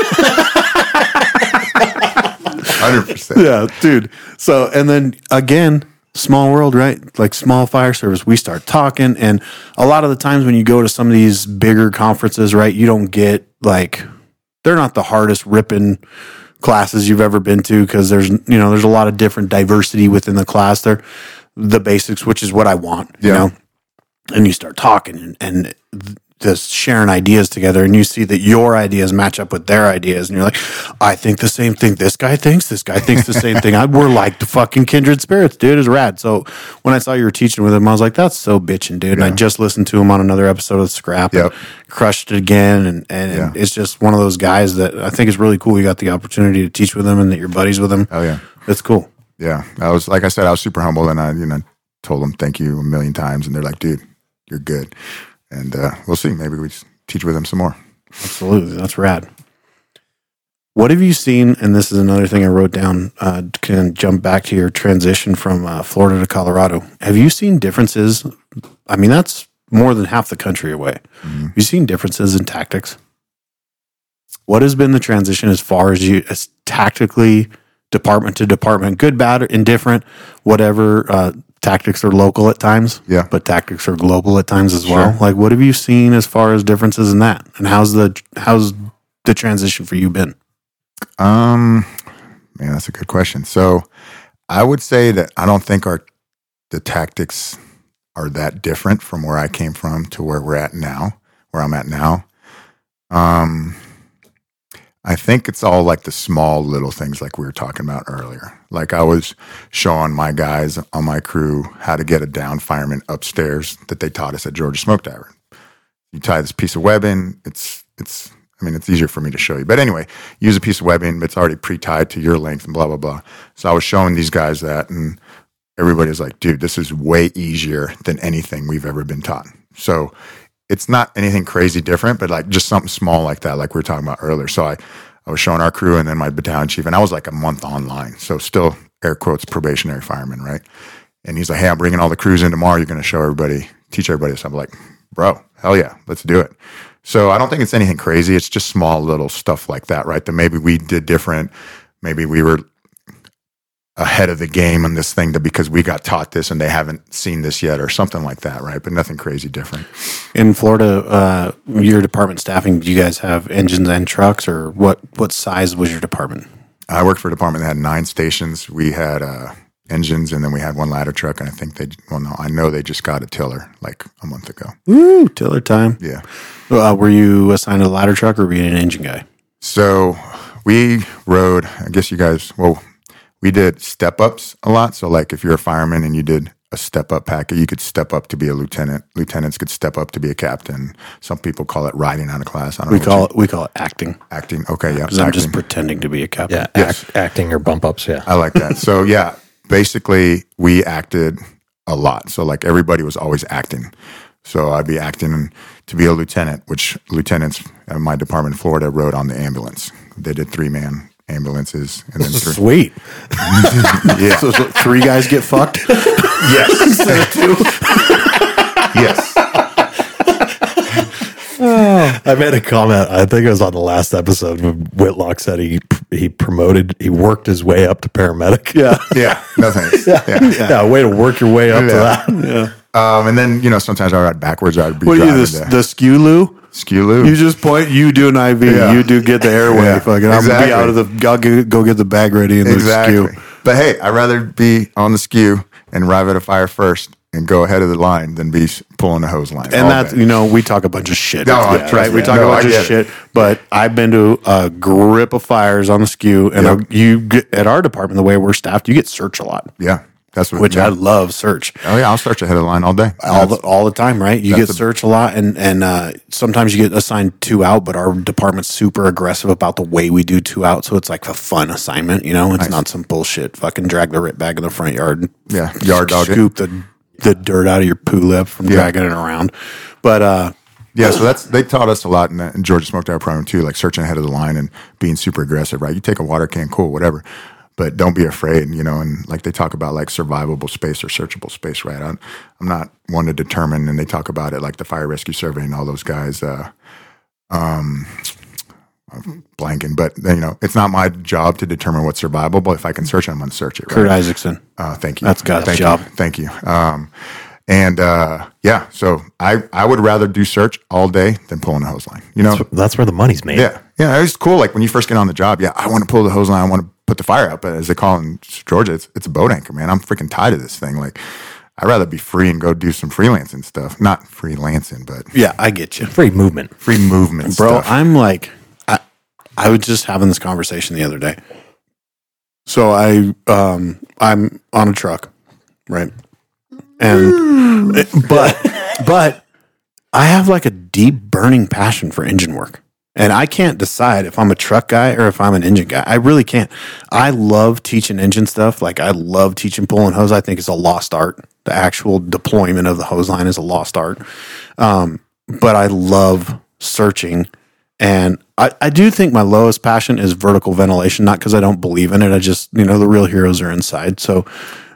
hundred percent. yeah, dude. So, and then again, small world, right? Like small fire service. We start talking, and a lot of the times when you go to some of these bigger conferences, right, you don't get like they're not the hardest ripping classes you've ever been to because there's you know there's a lot of different diversity within the class. They're the basics, which is what I want. You Yeah. know, and you start talking and, and just sharing ideas together and you see that your ideas match up with their ideas and you're like i think the same thing this guy thinks. This guy thinks the same thing I, we're like the fucking kindred spirits. Dude is rad. So when i saw you were teaching with him i was like that's so bitching dude. And i just listened to him on another episode of scrap Yep. and crushed it again. And, and Yeah. it's just one of those guys that i think is really cool you got the opportunity to teach with him and that you're buddies with him. Oh yeah, it's cool. Yeah. I was like I said, I was super humble, and I you know told him thank you a million times, and they're like, dude, you're good, and uh, we'll see. Maybe we just teach with them some more. Absolutely. That's rad. What have you seen? And this is another thing I wrote down. Uh, can jump back to your transition from uh, Florida to Colorado. Have you seen differences? I mean, that's more than half the country away. Have you seen differences in tactics? What has been the transition as far as you, as tactically, department to department, good, bad, or indifferent, whatever? Uh, tactics are local at times, Yeah. but tactics are global at times as well. Like, what have you seen as far as differences in that, and how's the how's the transition for you been? Um, man, that's a good question. So, I would say that I don't think our the tactics are that different from where I came from to where we're at now, where I'm at now. Um, I think it's all like the small little things like we were talking about earlier. Like I was showing my guys on my crew how to get a down fireman upstairs that they taught us at Georgia Smoke Diver. You tie this piece of webbing, it's it's I mean it's easier for me to show you. But anyway, use a piece of webbing, it's already pre-tied to your length and blah blah blah. So I was showing these guys that and everybody was like, dude, this is way easier than anything we've ever been taught. So it's not anything crazy different, but like just something small like that, like we were talking about earlier. So I, I was showing our crew and then my battalion chief, and I was like a month online. So still air quotes probationary fireman, right? And he's like, Hey, I'm bringing all the crews in tomorrow. You're going to show everybody, teach everybody this. I'm like, bro, hell yeah, let's do it. So I don't think it's anything crazy. It's just small little stuff like that, right? That maybe we did different. Maybe we were ahead of the game on this thing that because we got taught this and they haven't seen this yet or something like that, right? But nothing crazy different. In Florida, uh, your department staffing, do you guys have engines and trucks, or what? What size was your department? I worked for a department that had nine stations. We had uh, engines and then we had one ladder truck. And I think they, well, no, I know they just got a tiller like a month ago. Woo, tiller time. Yeah. Uh, were you assigned a ladder truck, or were you an engine guy? So we rode, I guess you guys, well, we did step ups a lot. So, like if you're a fireman and you did a step up packet, you could step up to be a lieutenant. Lieutenants could step up to be a captain. Some people call it riding out of class. I don't We know. call you- it we call it acting acting. Okay. Yeah. because I'm just pretending to be a captain. Yeah, Yes. act, acting or bump ups. Yeah, I like that. So yeah, basically we acted a lot. So like everybody was always acting. So I'd be acting to be a lieutenant, which lieutenants in my department in Florida rode on the ambulance. They did three man ambulances and then three. Sweet. Yeah. So, so three guys get fucked. yes. yes. I made a comment. I think it was on the last episode. Whitlock said he he promoted. He worked his way up to paramedic. Yeah. Yeah. No thanks. Yeah. yeah, way to work your way up Yeah. to that. Yeah. Um, and then you know sometimes I ride backwards. I'd be What are you, driving the, the, the skew loo? You just point. You do an IV. Yeah. You do get the airway. Yeah, Fucking, I'm gonna be out of the. I'll get, go get the bag ready in the skew. But hey, I'd rather be on the skew and arrive at a fire first and go ahead of the line than be pulling the hose line. And that's day. you know we talk a bunch of shit. No, Yeah, right. We talk No, a bunch I of shit. it. But I've been to a grip of fires on the skew, and Yep. a- you get, at our department the way we're staffed, you get search a lot. yeah. That's what. which yeah. I love search oh yeah, I'll search ahead of the line all day. all the all the time, right? You get search a lot, and and uh, sometimes you get assigned two out, but our department's super aggressive about the way we do two out, so it's like a fun assignment. You know, it's not some bullshit. Fucking drag the rip bag in the front yard, Yeah, yard dog it. scoop the the dirt out of your poo lip from dragging it around. But uh, Yeah, so that's they taught us a lot in, in Georgia Smoke Diver Program too, like searching ahead of the line and being super aggressive. Right, you take a water can, cool, whatever, but don't be afraid. You know, and like they talk about like survivable space or searchable space. Right, I'm, I'm not one to determine, and they talk about it like the fire rescue survey and all those guys. Uh, um, I'm blanking, but you know, it's not my job to determine what's survivable. If I can search it, I'm going to search it. Right? Curt Isakson, Uh, thank you. That's God's thank job. You. Thank you. Um, and uh, yeah, so I I would rather do search all day than pulling a hose line. You know, That's where the money's made. yeah, yeah, it's cool. Like when you first get on the job, yeah, I want to pull the hose line, I want to put the fire out, but as they call it in Georgia, it's it's a boat anchor, man. I'm freaking tired of this thing. Like I'd rather be free and go do some freelancing stuff, not freelancing, but yeah, I get you, Free movement. free movement, bro. stuff. I'm like, I I was just having this conversation the other day. So I um I'm on a truck, right? And but but I have like a deep burning passion for engine work. And I can't decide if I'm a truck guy or if I'm an engine guy. I really can't. I love teaching engine stuff. Like I love teaching pulling hose. I think it's a lost art. The actual deployment of the hose line is a lost art. Um, but I love searching. And I, I do think my lowest passion is vertical ventilation, not because I don't believe in it. I just, you know, the real heroes are inside. So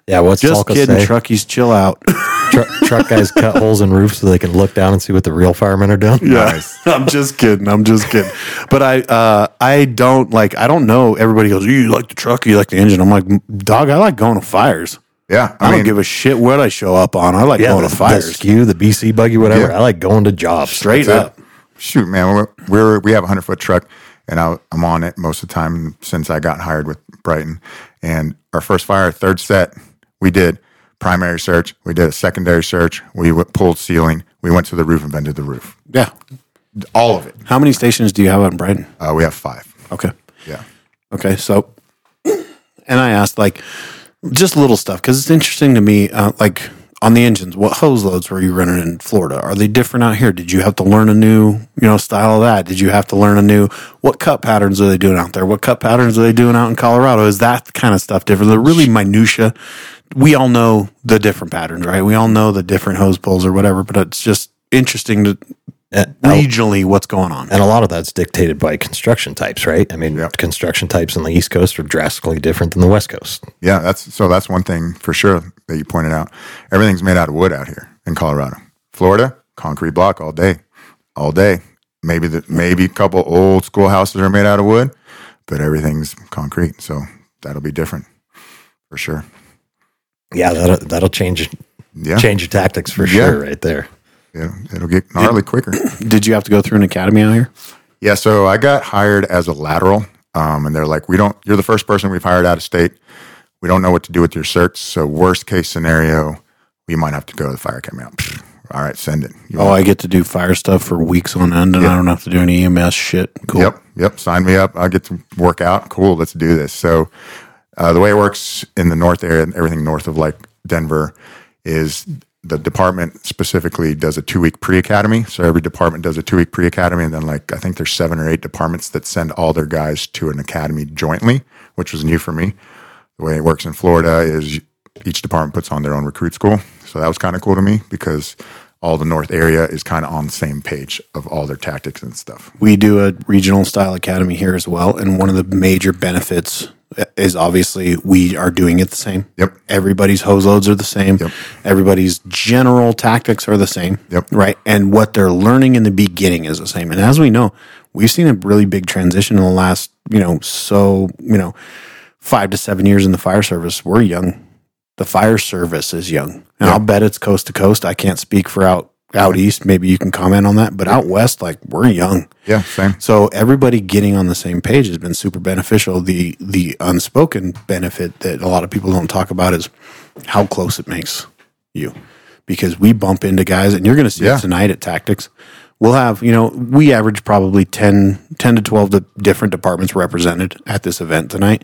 Yeah, what's just Salka kidding, say? truckies, chill out. Truck, truck guys cut holes in roofs so they can look down and see what the real firemen are doing. Nice. I'm just kidding. I'm just kidding. But I uh I don't like I don't know. Everybody goes, You like the truck, you like the engine. I'm like, dog, I like going to fires. Yeah, I, I, don't give a shit what I show up on. I like Yeah, going the, to the fires. skew, the BC buggy, whatever. Yeah. I like going to jobs. Straight That's up. it. Shoot, man, we're, we're we have a hundred foot truck, and I, I'm on it most of the time since I got hired with Brighton. And our first fire, third set, we did primary search, we did a secondary search, we w- pulled ceiling, we went to the roof and vented the roof, Yeah. all of it. How many stations do you have out in Brighton? Uh, we have five. Okay. Yeah, Okay, so, and I asked like just little stuff because it's interesting to me. Uh, like on the engines, what hose loads were you running in Florida? Are they different out here? Did you have to learn a new, you know, style of that? Did you have to learn a new what cut patterns are they doing out there? What cut patterns are they doing out in Colorado? Is that kind of stuff different? They're really minutia. We all know the different patterns, right? We all know the different hose pulls or whatever, but it's just interesting to And, regionally what's going on. and a lot of that's dictated by construction types, right? I mean, Yep. construction types on the East Coast are drastically different than the West Coast. yeah. That's so. That's one thing for sure that you pointed out. Everything's made out of wood out here in Colorado. Florida, concrete block all day, all day. Maybe the maybe a couple old school houses are made out of wood, but everything's concrete. So that'll be different for sure. Yeah, that'll, that'll change Yeah, change your tactics for Yeah. sure, right there. yeah it'll get gnarly quicker. Did you have to go through an academy out here? Yeah, so I got hired as a lateral, um, and they're like, "We don't. You're the first person we've hired out of state. We don't know what to do with your certs. So worst case scenario, we might have to go to the fire academy. Pfft, All right, send it. You Oh, I get to do fire stuff for weeks on end, and I don't have to do any EMS shit. Cool. Yep, yep. Sign me up. I get to work out. Cool. Let's do this. So uh, the way it works in the north area, and everything north of like Denver, is the department specifically does a two week pre academy. So every department does a two week pre academy, and then like I think there's seven or eight departments that send all their guys to an academy jointly, which was new for me. The way it works in Florida is each department puts on their own recruit school. So that was kind of cool to me because all the north area is kind of on the same page of all their tactics and stuff. We do a regional style academy here as well, and one of the major benefits is obviously we are doing it the same. Yep. Everybody's hose loads are the same. Yep. Everybody's general tactics are the same. Yep. Right. And what they're learning in the beginning is the same. And as we know, we've seen a really big transition in the last, you know, so, you know, five to seven years in the fire service. We're young. The fire service is young. And I'll bet it's coast to coast. I can't speak for out out east. Maybe you can comment on that. But out west, like we're young. Yeah, same. So everybody getting on the same page has been super beneficial. The the unspoken benefit that a lot of people don't talk about is how close it makes you. Because we bump into guys and you're gonna see Yeah. it tonight at tactics. We'll have, you know, we average probably 10, 10 to 12 different departments represented at this event tonight.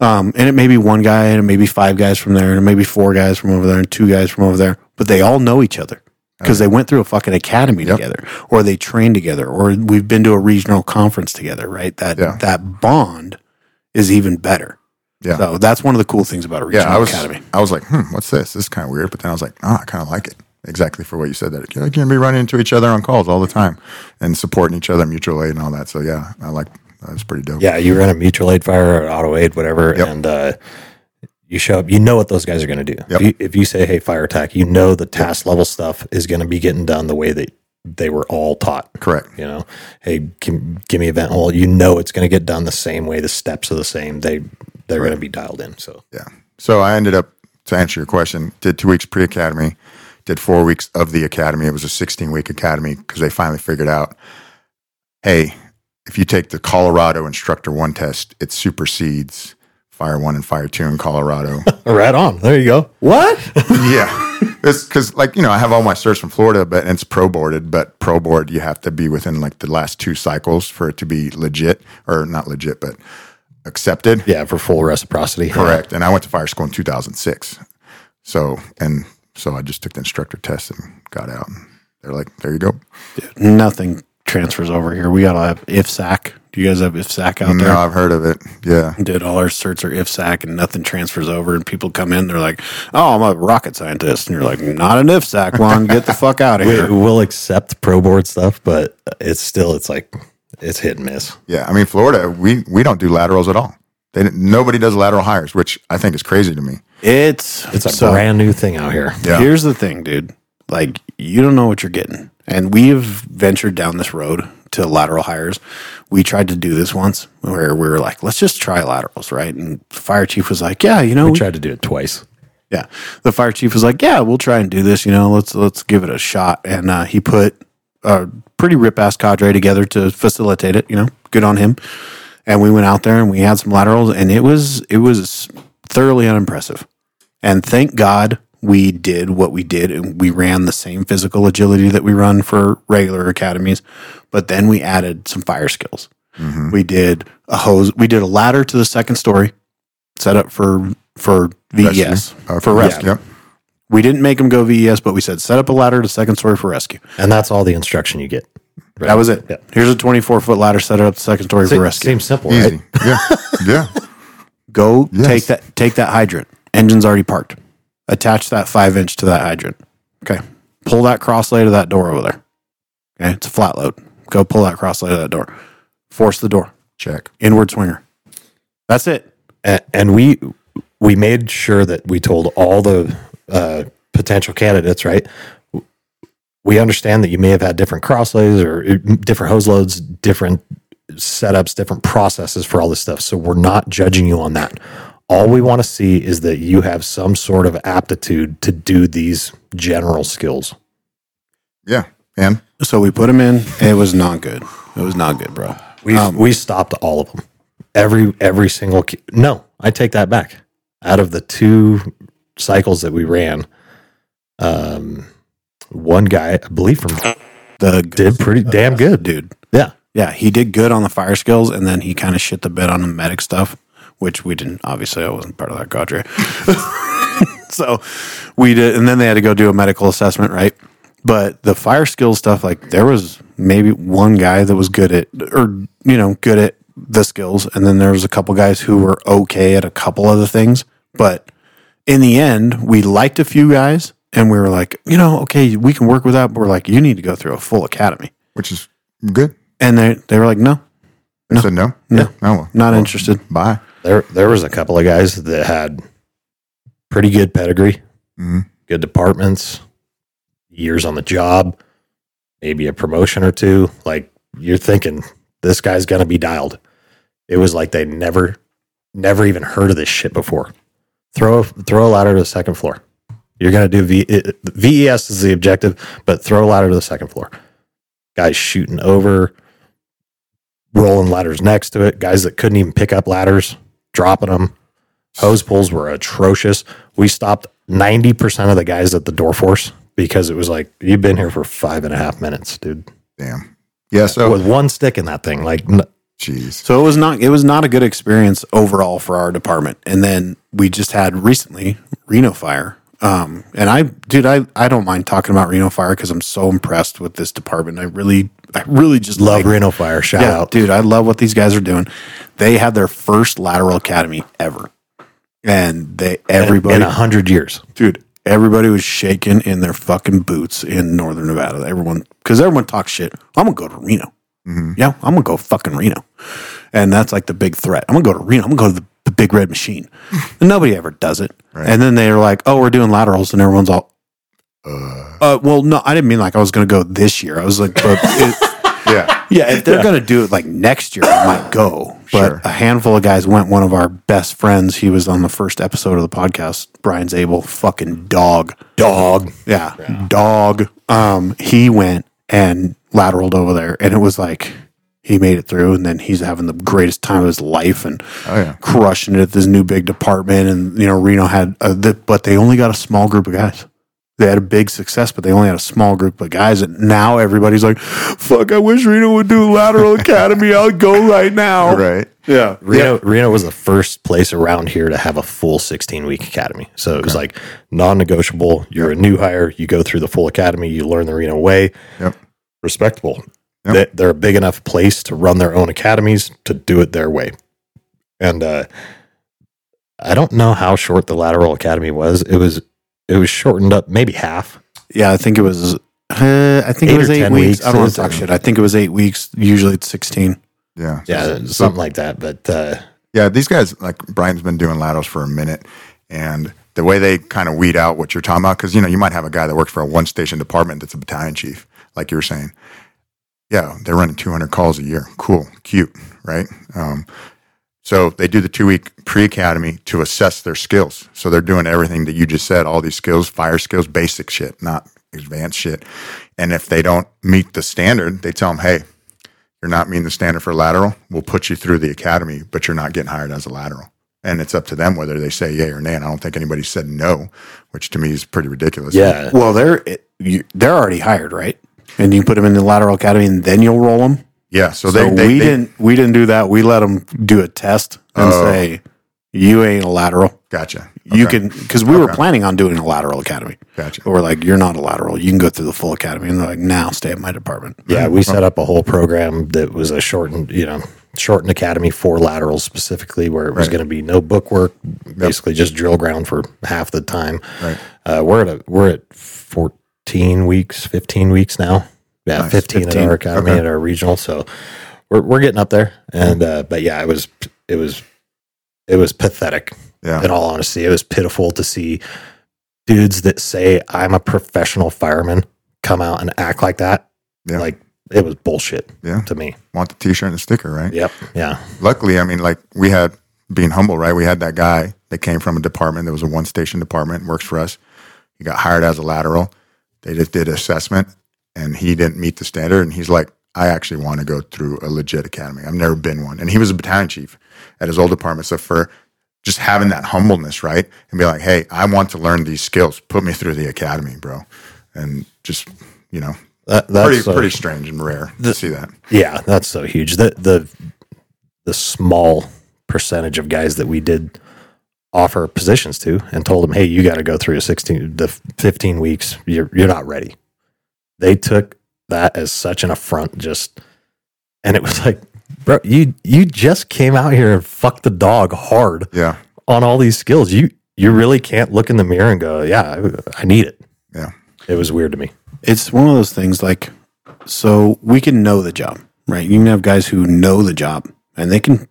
Um, and it may be one guy and it may be five guys from there and it may be four guys from over there and two guys from over there, but they all know each other because they went through a fucking academy Yep. together or they trained together or we've been to a regional conference together, right? That, Yeah. that bond is even better. Yeah. So that's one of the cool things about a regional yeah, I was, academy. I was like, hmm, what's this? This is kind of weird. But then I was like, oh, I kind of like it. Exactly for what you said. That you can be running into each other on calls all the time and supporting each other, mutual aid and all that. So yeah, I like that's pretty dope. Yeah, you run a mutual aid fire or auto aid, whatever, Yep. and uh, you show up. You know what those guys are going to do. Yep. If, you, if you say, "Hey, fire attack," you know the task level stuff is going to be getting done the way that they were all taught. Correct. You know, hey, give, give me a vent hole. You know it's going to get done the same way. The steps are the same. They they're going to be dialed in. So Yeah. So I ended up to answer your question. Did two weeks pre academy. Did four weeks of the academy. It was a 16 week academy because they finally figured out, hey, if you take the Colorado instructor one test, it supersedes Fire One and Fire Two in Colorado. right on. There you go. What? yeah. It's because, like, you know, I have all my certs from Florida, but it's pro boarded. But pro board, you have to be within like the last two cycles for it to be legit or not legit, but accepted. yeah, for full reciprocity. Correct. And I went to fire school in 2006. So, and so I just took the instructor test and got out. And they're like, there you go. Nothing transfers over here. We got to have IFSAC. Do you guys have IFSAC out No, there? I've heard of it. Yeah. did all our certs are IFSAC and nothing transfers over and people come in they're like oh I'm a rocket scientist and you're like not an IFSAC one get the fuck out of here we'll accept pro board stuff, but it's still it's like it's hit and miss. Yeah. I mean, Florida, we, we don't do laterals at all. They nobody does lateral hires, which I think is crazy to me. it's It's a so brand new thing out here. Yeah. here's the thing dude like you don't know what you're getting and we have ventured down this road to lateral hires we tried to do this once where we were like let's just try laterals right and the fire chief was like yeah you know We we tried to do it twice. Yeah. The fire chief was like, "Yeah, we'll try and do this. You know, let's let's give it a shot." And uh, he put a pretty rip ass cadre together to facilitate it. You know, good on him. And we went out there and we had some laterals, and it was it was thoroughly unimpressive. And thank God we did what we did, and we ran the same physical agility that we run for regular academies, but then we added some fire skills. Mm-hmm. We did a hose. We did a ladder to the second story, set up for for VES Okay. for rescue. Yep. We didn't make them go VES, but we said set up a ladder to second story for rescue. And that's all the instruction you get. Right? That was it. Yeah. Here's a 24 foot ladder set up to second story for rescue. seems simple, Easy. right? Yeah. Yeah. Go Yes. take that take that hydrant. Engine's already parked. Attach that five inch to that hydrant. Okay. Pull that cross lay to that door over there. Okay. It's a flat load. Go pull that cross lay to that door. Force the door. Check. Inward swinger. That's it. A- and we we made sure that we told all the uh, potential candidates, right? We understand that you may have had different crosslays or uh, different hose loads, different setups, different processes for all this stuff. So we're not judging you on that. All we want to see is that you have some sort of aptitude to do these general skills. Yeah. And So we put him in. It was not good. It was not good, bro. We we stopped all of them. Every every single ki- no, I take that back. Out of the two cycles that we ran, um, one guy, I believe from The did pretty damn good. dude. Yeah, Yeah, he did good on the fire skills, and then he kind of shit the bed on the medic stuff, which we didn't. Obviously, I wasn't part of that cadre. so we did, and then they had to go do a medical assessment, right? But the fire skills stuff, like there was maybe one guy that was good at, or you know, good at the skills, and then there was a couple guys who were okay at a couple other things. But in the end, we liked a few guys, and we were like, you know, okay, we can work with that. But we're like, you need to go through a full academy, which is good. and they they were like, no, I said no. No. Yeah. No. well, not well, interested. Bye. There there was a couple of guys that had pretty good pedigree, Mhm. good departments, years on the job, maybe a promotion or two. Like you're thinking this guy's gonna be dialed. It was like they never, never even heard of this shit before. Throw a, throw a ladder to the second floor. You're gonna do v, it, VES is the objective, but throw a ladder to the second floor. Guys shooting over, rolling ladders next to it. Guys that couldn't even pick up ladders, dropping them. Hose pulls were atrocious. We stopped 90% of the guys at the door force because it was like, you've been here for five and a half minutes, dude. Damn. Yeah. So With one stick in that thing. Like, Jeez. So it was not it was not a good experience overall for our department. And then we just had recently Reno Fire. Um, and I, dude, I, I don't mind talking about Reno Fire because I'm so impressed with this department. I really, I really just Love like, Reno Fire. Shout yeah, out. dude. I love what these guys are doing. They had their first lateral academy ever, and they everybody, in a hundred years. dude, everybody was shaking in their fucking boots in Northern Nevada. Everyone, because everyone talks shit. I'm gonna go to Reno. Mm-hmm. Yeah, I'm gonna go fucking Reno, and that's like the big threat. I'm gonna go to Reno. I'm gonna go to the, the big red machine. And nobody ever does it. And then they're like, "Oh, we're doing laterals," and everyone's all. Uh, well, no, I didn't mean like I was going to go this year. I was like, but it, Yeah. yeah, if they're going to do it like next year, I might go. But Sure. a handful of guys went. One of our best friends, he was on the first episode of the podcast. Brian Zabel, fucking dog, Dog. yeah, dog. Um, he went and lateraled over there, and it was like he made it through, and then he's having the greatest time of his life and Oh, yeah. crushing it at this new big department. And you know, Reno had, a, the, but they only got a small group of guys. They had a big success, but they only had a small group of guys. And now everybody's like, "Fuck! I wish Reno would do lateral academy. I'll go right now." Right. Yeah. Reno, Reno was the first place around here to have a full 16 week academy. So it was like non negotiable. You're a new hire. You go through the full academy. You learn the Reno way. Yep. Respectable. Yep. They, they're a big enough place to run their own academies to do it their way. And uh, I don't know how short the lateral academy was. It was it was shortened up maybe half. Yeah, I think it was. Uh, I think Eight it was eight weeks. weeks. I don't want to talk uh, shit. I think it was eight weeks. Usually it's sixteen. Yeah. Yeah, So- something like that. But uh, Yeah, these guys like Brian's been doing laterals for a minute, and the way they kind of weed out what you're talking about, because you know you might have a guy that works for a one station department that's a battalion chief, like you were saying. Yeah, they're running 200 calls a year. Cool, cute, right? Um, so they do the two week pre academy to assess their skills. So they're doing everything that you just said, all these skills, fire skills, basic shit, not advanced shit. And if they don't meet the standard, they tell them, hey, you're not meeting the standard for lateral, we'll put you through the academy, but you're not getting hired as a lateral. And it's up to them whether they say yay or nay. And I don't think anybody said no, which to me is pretty ridiculous. yeah, Well, they're it, you, they're already hired, right? And you put them in the lateral academy, and then you'll roll them. Yeah. So, So, they, they, we they- didn't we didn't do that. We let them do a test and Oh. say, "You ain't a lateral. gotcha. You can." Because we were planning on doing a lateral academy. Gotcha. But we're like, "You're not a lateral. You can go through the full academy." And they're like, "Now stay at my department." Yeah, we set up a whole program that was a shortened, you know, shortened academy for laterals specifically, where it was Right. going to be no book work, basically just drill ground for half the time. Right. Uh, we're at a, we're at fourteen weeks, fifteen weeks now. Yeah, Nice. fifteen, 15. at our academy Okay. at our regional. So we're we're getting up there, and uh, but yeah, it was it was it was pathetic. Yeah. In all honesty, it was pitiful to see dudes that say I'm a professional fireman come out and act like that. Yeah. Like it was bullshit Yeah. to me. Want the t shirt and the sticker, right? Yep. Yeah. luckily, I mean, like we had being humble, right? We had that guy that came from a department that was a one station department, works for us. He got hired as a lateral. They just did assessment and he didn't meet the standard. And he's like, I actually want to go through a legit academy. I've never been one. And he was a battalion chief at his old department. So for just having that humbleness, right? And be like, hey, I want to learn these skills. Put me through the academy, bro. And just, you know, That, that's pretty, uh, pretty strange and rare to see that. yeah, that's so huge. The the the small percentage of guys that we did offer positions to and told them, "Hey, you got to go through a 16 the 15 weeks. You're you're not ready." They took that as such an affront just and it was like, "Bro, you you just came out here and fucked the dog hard Yeah. on all these skills. You you really can't look in the mirror and go, "Yeah, I, I need it." Yeah. It was weird to me. It's one of those things like, so we can know the job, right? You can have guys who know the job and they can,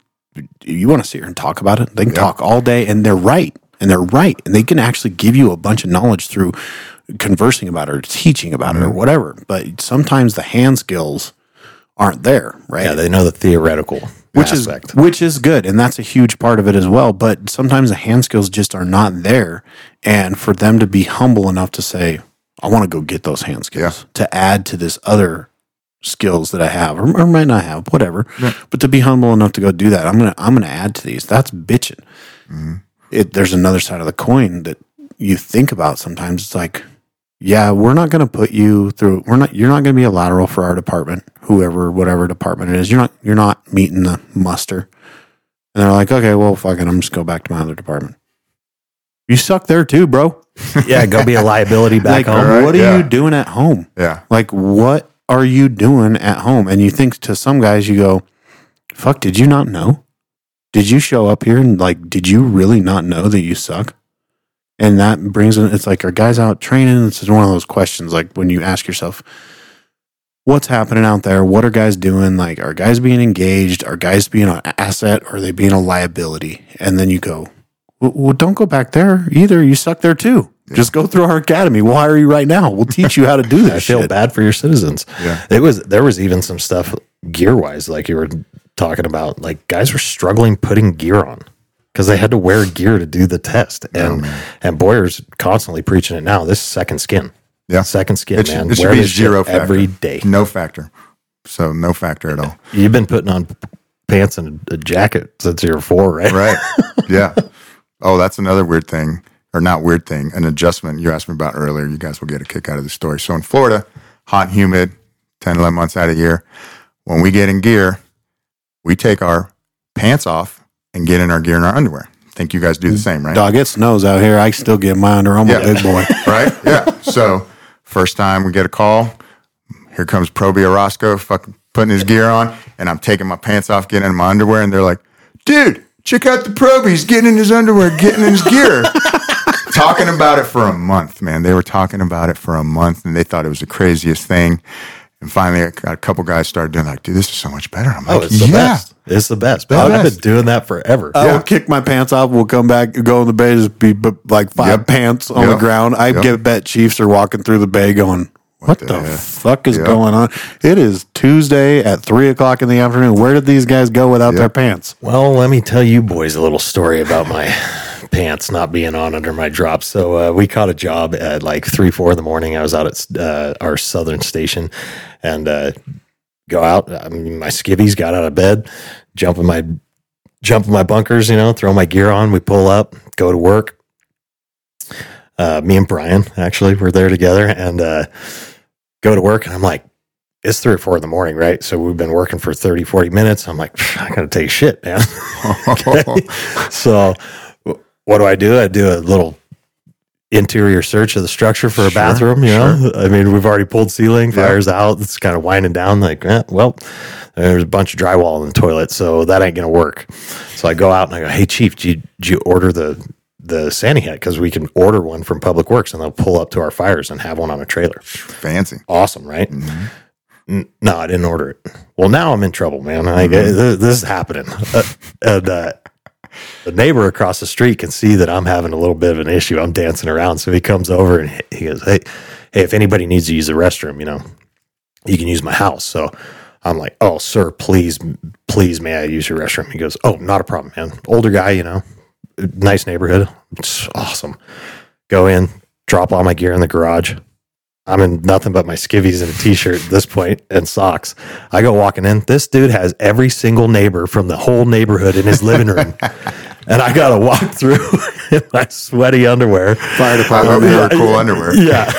you want to sit here and talk about it. They can Yeah. talk all day and they're right. And they're right. And they can actually give you a bunch of knowledge through conversing about it or teaching about it or mm-hmm. whatever. But sometimes the hand skills aren't there, right? Yeah, they know the theoretical which aspect. is which is good and that's a huge part of it as well but sometimes the hand skills just are not there and for them to be humble enough to say i want to go get those hand skills to add to this other skills that i have or, or might not have whatever but to be humble enough to go do that i'm gonna i'm gonna add to these that's bitching mm-hmm. it, there's another side of the coin that you think about sometimes it's like yeah, we're not going to put you through. We're not. You're not going to be a lateral for our department, whoever, whatever department it is. You're not. You're not meeting the muster. And they're like, okay, well, fuck it. I'm just go back to my other department. You suck there too, bro. Yeah, go be a liability back like, home. right, what are yeah. you doing at home? Yeah. Like, what are you doing at home? And you think to some guys, you go, fuck, did you not know? Did you show up here and like, did you really not know that you suck? And that brings in, it's like, are guys out training? This is one of those questions, like when you ask yourself, what's happening out there? What are guys doing? Like, are guys being engaged? Are guys being an asset? Or are they being a liability? And then you go, well, don't go back there either. You suck there too. Just go through our academy. We'll hire you right now. We'll teach you how to do this. I feel shit. bad for your citizens. Yeah. It was there was even some stuff gear wise, like you were talking about. Like guys were struggling putting gear on because they had to wear gear to do the test. Oh, and and Boyer's constantly preaching it now. This is second skin. Yeah. Second skin, It should, man. it should Wear be zero factor. every day. No factor. So no factor at all. You've been putting on pants and a jacket since you were four, right? Right. yeah. Oh, that's another weird thing, or not weird thing, an adjustment you asked me about earlier. You guys will get a kick out of the story. So in Florida, hot humid, 10, 11 months out of the year, when we get in gear, we take our pants off and get in our gear and our underwear. think you guys do the same, right? Dog, it snows out here. I still get my under. I'm Yeah. a big boy. right? Yeah. So first time we get a call, here comes Proby Orozco, fucking putting his gear on, and I'm taking my pants off, getting in my underwear, and they're like, dude, check out the Proby. He's getting in his underwear, getting in his gear. talking about it for a month, man. They were talking about it for a month, and they thought it was the craziest thing. And finally, a, a couple guys started doing like, dude, this is so much better. I'm Oh, like, it's the yeah. best. It's the best. I've been doing that forever. I Yeah. will kick my pants off. We'll come back, go in the bay, just be b- like five Yep. pants on the ground. I Yep. get bet Chiefs are walking through the bay going, what, the the, fuck is Yep. going on? It is Tuesday at three o'clock in the afternoon. Where did these guys go without their pants? Well, let me tell you boys a little story about my pants not being on under my drops. So uh, we caught a job at like three, four in the morning. I was out at uh, our southern station and uh, go out. I mean, my skivvies got out of bed, jump in my jump in my bunkers, you know, throw my gear on. We pull up, go to work. Uh, me and Brian actually were there together and uh, go to work. And I'm like, it's three or four in the morning, right? So we've been working for 30, 40 minutes. I'm like, I gotta take shit, man. So what do I do? I do a little interior search of the structure for a Sure, bathroom, you know? I mean, we've already pulled ceiling, Yeah. fires out. It's kind of winding down. Like, eh, well, there's a bunch of drywall in the toilet, so that ain't gonna work. So I go out and I go, Hey chief, did you, did you order the the Sandy hat? Because we can order one from Public Works and they'll pull up to our fires and have one on a trailer Fancy. awesome, right? Mm-hmm. N- No, I didn't order it. Well, now I'm in trouble, man. I, Mm-hmm. this, this is happening. Uh, and uh, the neighbor across the street can see that I'm having a little bit of an issue. I'm dancing around. So he comes over and he- goes, Hey, hey, if anybody needs to use the restroom, you know, you can use my house. So I'm like, Oh, sir, please, please, may I use your restroom? He goes, Oh, not a problem, man. Older guy, you know, nice neighborhood. It's awesome. Go in, drop all my gear in the garage. I'm in nothing but my skivvies and a t-shirt at this point and socks. I go walking in. This dude has every single neighbor from the whole neighborhood in his living room. and I got to walk through in my sweaty underwear. Fire department. you cool underwear. Yeah.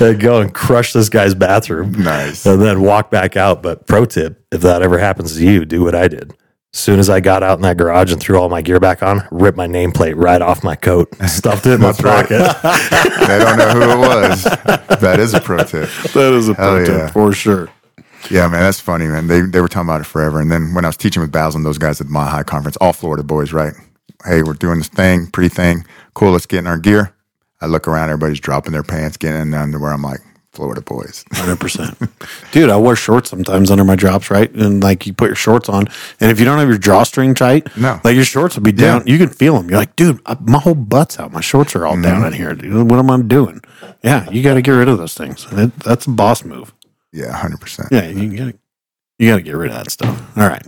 and go and crush this guy's bathroom Nice. and then walk back out. But pro tip, if that ever happens to you, do what I did. As soon as I got out in that garage and threw all my gear back on, ripped my nameplate right off my coat, stuffed it in my pocket. they don't know who it was. That is a pro tip. That is a Hell pro tip yeah. for sure. Yeah, man, that's funny, man. They they were talking about it forever. And then when I was teaching with Basil and those guys at the Mile High Conference, all Florida boys, right? Hey, we're doing this thing, pretty thing. Cool, let's get in our gear. I look around, everybody's dropping their pants, getting in the underwear. I'm like, Florida boys. Hundred percent, dude. I wear shorts sometimes under my drops, right? And like you put your shorts on, and if you don't have your drawstring tight, No. like your shorts will be down. You can feel them. You're like, dude, I, my whole butt's out. My shorts are all down mm-hmm. in here. Dude. What am I doing? Yeah, you got to get rid of those things. It, that's a boss move. Yeah, 100%. Yeah, you got to you got to get rid of that stuff. All right.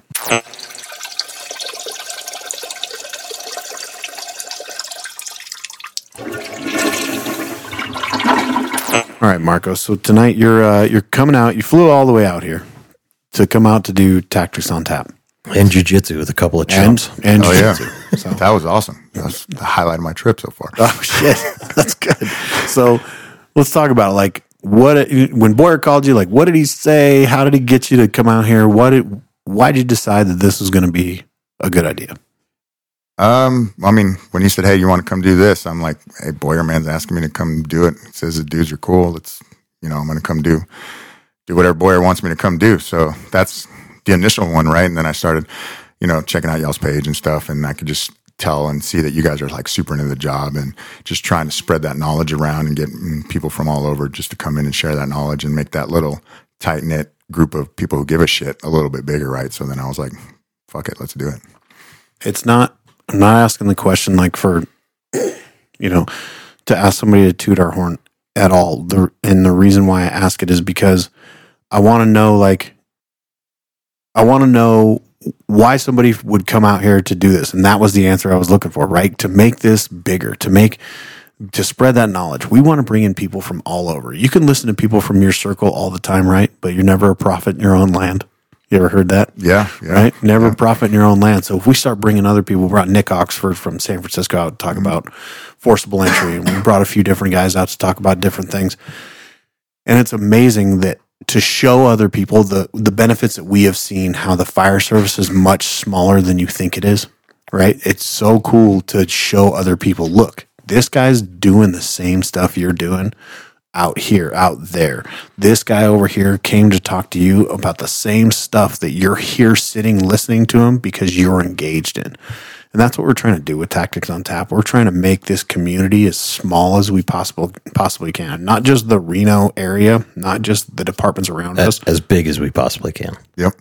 All right, Marco. So tonight you're uh, you're coming out. You flew all the way out here to come out to do Tactics on Tap and jujitsu with a couple of and chumps. and Oh, yeah. jiu-jitsu. So That was awesome. That's the highlight of my trip so far. oh shit, that's good. So let's talk about it. like what when Boyer called you. Like, what did he say? How did he get you to come out here? What did why did you decide that this was going to be a good idea? Um, I mean, when he said, "Hey, you want to come do this?" I'm like, "Hey, Boyer man's asking me to come do it. He says the dudes are cool. It's you know, I'm going to come do do whatever Boyer wants me to come do." So that's the initial one, right? And then I started, you know, checking out y'all's page and stuff, and I could just tell and see that you guys are like super into the job and just trying to spread that knowledge around and get mm, people from all over just to come in and share that knowledge and make that little tight knit group of people who give a shit a little bit bigger, right? So then I was like, fuck it, let's do it. It's not I'm not asking the question like for you know to ask somebody to toot our horn at all. The and the reason why I ask it is because I want to know like I want to know why somebody would come out here to do this and that was the answer I was looking for, right? To make this bigger, to make to spread that knowledge. We want to bring in people from all over. You can listen to people from your circle all the time, right? But you're never a prophet in your own land. You ever heard that? Yeah, yeah. right? Never profit in your own land. So if we start bringing other people, we brought Nick Oxford from San Francisco out to talk mm-hmm. about forcible entry, and we brought a few different guys out to talk about different things. And it's amazing that to show other people the the benefits that we have seen, how the fire service is much smaller than you think it is. Right? It's so cool to show other people, look, this guy's doing the same stuff you're doing out here, out there. This guy over here came to talk to you about the same stuff that you're here sitting listening to him because you're engaged in. And that's what we're trying to do with Tactics on Tap. We're trying to make this community as small as we possible possibly can. Not just the Reno area, not just the departments around As, us. as big as we possibly can. Yep.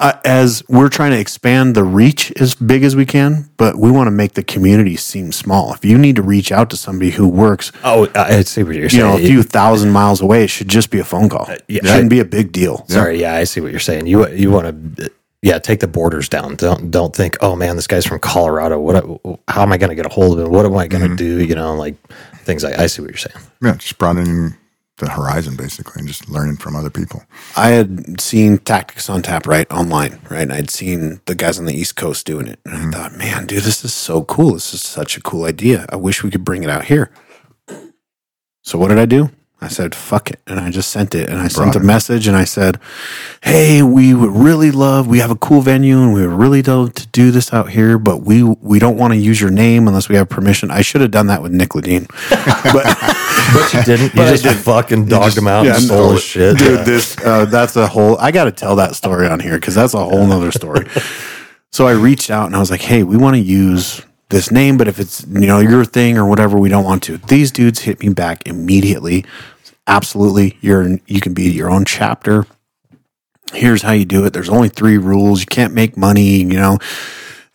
Uh, as we're trying to expand the reach as big as we can, but we want to make the community seem small. If you need to reach out to somebody who works Oh, I I see what you're you saying. know, a few thousand miles away, it should just be a phone call. yeah. it shouldn't be a big deal. Sorry, yeah, I see what you're saying. You you want to, yeah, take the borders down. Don't don't think, oh man, this guy's from Colorado. What? How am I going to get a hold of him? What am I going to do? You know, like things like I see what you're saying. Yeah, just broadening the horizon basically and just learning from other people. I had seen Tactics on Tap right online, right? And I'd seen the guys on the East Coast doing it. And I mm-hmm. thought, man, dude, this is so cool. This is such a cool idea. I wish we could bring it out here. So what did I do? I said, fuck it. And I just sent it. And I sent a message and I said, Hey, we would really love, we have a cool venue and we would really love to do this out here, but we we don't want to use your name unless we have permission. I should have done that with Nick Ledeen. but But you didn't. You But I just didn't. fucking dogged him out Yeah, and stole no, his shit. dude. This uh, that's a whole. I got to tell that story on here because that's a whole nother story. so I reached out and I was like, "Hey, we want to use this name, but if it's you know your thing or whatever, we don't want to." These dudes hit me back immediately. Absolutely, you're you can be your own chapter. Here's how you do it. There's only three rules. You can't make money. You know,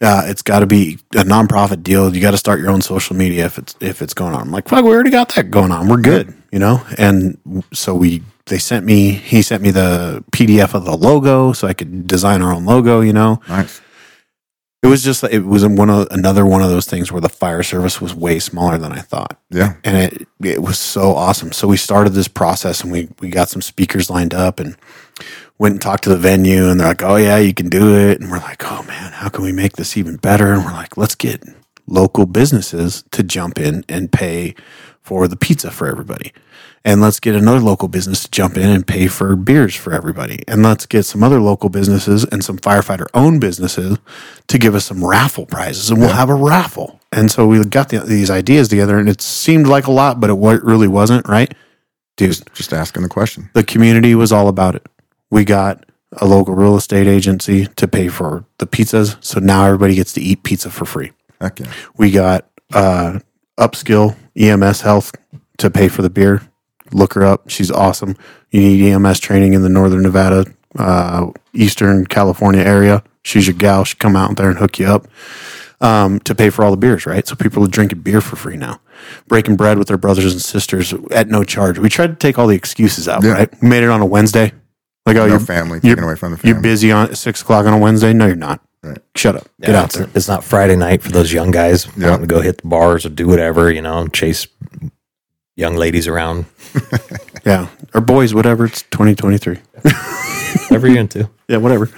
uh, it's got to be a nonprofit deal. You got to start your own social media if it's if it's going on. I'm like, fuck, we already got that going on. We're good, you know. And so we they sent me he sent me the PDF of the logo so I could design our own logo. You know, Nice. it was just it was one of another one of those things where the fire service was way smaller than I thought Yeah. and it it was so awesome. So we started this process, and we we got some speakers lined up, and went and talked to the venue, and they're like, "Oh yeah, you can do it," and we're like, "Oh man, how can we make this even better?" And we're like, "Let's get local businesses to jump in and pay for the pizza for everybody." And let's get another local business to jump in and pay for beers for everybody. And let's get some other local businesses and some firefighter owned businesses to give us some raffle prizes. And we'll have a raffle. And so we got the, these ideas together and it seemed like a lot, but it really wasn't, right? Dude, Just asking the question. the community was all about it. We got a local real estate agency to pay for the pizzas. So now everybody gets to eat pizza for free. Yeah. We got uh, Upskill EMS Health to pay for the beer. Look her up. She's awesome. You need EMS training in the Northern Nevada, uh, Eastern California area. She's your gal. She'll come out there and hook you up um, to pay for all the beers, right? So people are drinking beer for free now, breaking bread with their brothers and sisters at no charge. We tried to take all the excuses out, Yeah. right? We made it on a Wednesday. Like, oh, No you're, family you're- taken away from the family. you're busy on six o'clock on a Wednesday. No, you're not. Right. Shut up. Get out it's, there. it's not Friday night for those young guys Yeah. wanting to go hit the bars or do whatever, you know, chase young ladies around. Yeah. Or boys, whatever. It's 2023. Whatever you're into. yeah, whatever.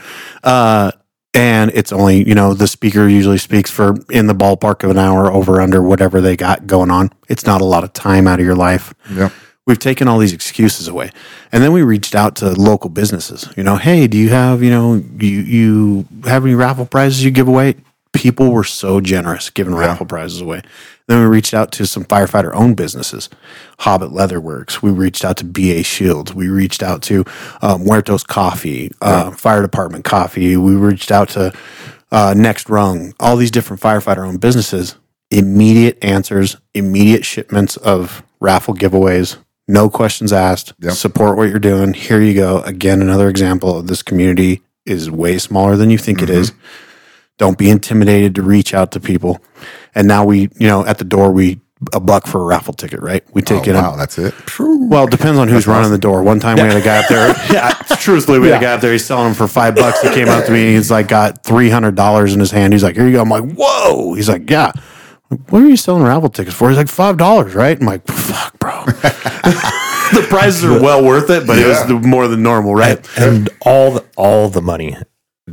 Uh, and it's only, you know, the speaker usually speaks for in the ballpark of an hour over under whatever they got going on. It's not a lot of time out of your life. Yep. We've taken all these excuses away. And then we reached out to local businesses. You know, hey, do you have, you know, you you have any raffle prizes you give away? People were so generous giving raffle prizes away. Then we reached out to some firefighter owned businesses, Hobbit Leatherworks. We reached out to BA Shields. We reached out to um, Muertos Coffee, uh, Fire Department Coffee. We reached out to uh, Next Rung, all these different firefighter owned businesses. Immediate answers, immediate shipments of raffle giveaways, no questions asked. Yep. Support what you're doing. Here you go. Again, another example of this community is way smaller than you think it is. Mm-hmm. Don't be intimidated to reach out to people. And now we, you know, at the door, we a buck for a raffle ticket, right? We take Oh, it. wow, that's it. Well, it depends on who's running the door. One time we had a guy up there. Yeah, it's truthfully, we had a guy up there. He's selling them for five bucks. He came up to me and he's like, got three hundred dollars in his hand. He's like, "Here you go." I'm like, "Whoa!" He's like, "Yeah." What are you selling raffle tickets for? He's like, five dollars, right? I'm like, "Fuck, bro." the prizes are well worth it, but it was the- more than normal, right? and all the, all the money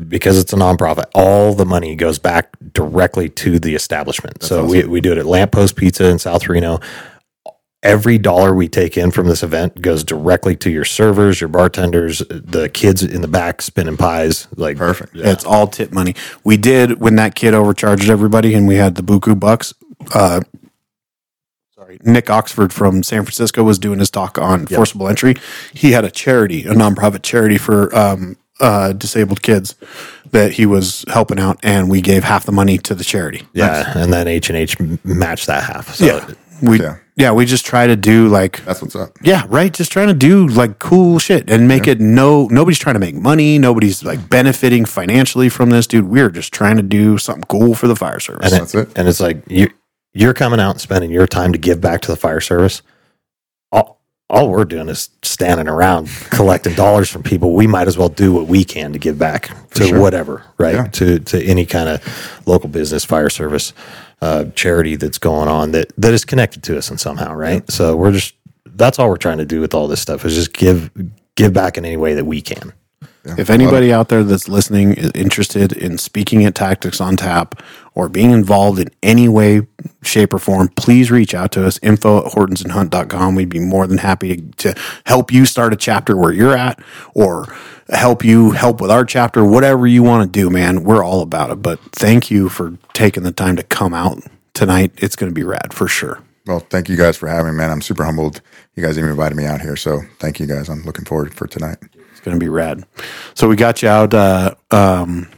because it's a nonprofit all the money goes back directly to the establishment so we, we do it at lamppost pizza in south reno every dollar we take in from this event goes directly to your servers your bartenders the kids in the back spinning pies like Perfect. It's all tip money. We did when that kid overcharged everybody and we had the buku bucks. Uh, sorry, Nick Oxford from San Francisco was doing his talk on forcible entry. He had a charity, a nonprofit charity for um, uh, disabled kids that he was helping out, and we gave half the money to the charity. yeah and then h&h matched that half so yeah, we Yeah. yeah. we just try to do like That's what's up. yeah, right. Just trying to do like cool shit and make it no. Nobody's trying to make money. Nobody's like benefiting financially from this, dude. We're just trying to do something cool for the fire service. and, That's it. and it's like you you're coming out and spending your time to give back to the fire service all, all we're doing is standing around collecting dollars from people we might as well do what we can to give back to sure. whatever right Yeah. to to any kind of local business fire service uh, charity that's going on that that is connected to us in somehow right? So we're just that's all we're trying to do with all this stuff is just give give back in any way that we can If anybody out there that's listening is interested in speaking at Tactics on Tap or being involved in any way, shape, or form, please reach out to us, info at hortonsandhunt.com. We'd be more than happy to, to help you start a chapter where you're at or help you help with our chapter, whatever you want to do, man. We're all about it. But thank you for taking the time to come out tonight. It's going to be rad for sure. Well, thank you guys for having me, man. I'm super humbled. You guys even invited me out here. So thank you guys. I'm looking forward for tonight. Going to be rad. So we got you out. Uh, um,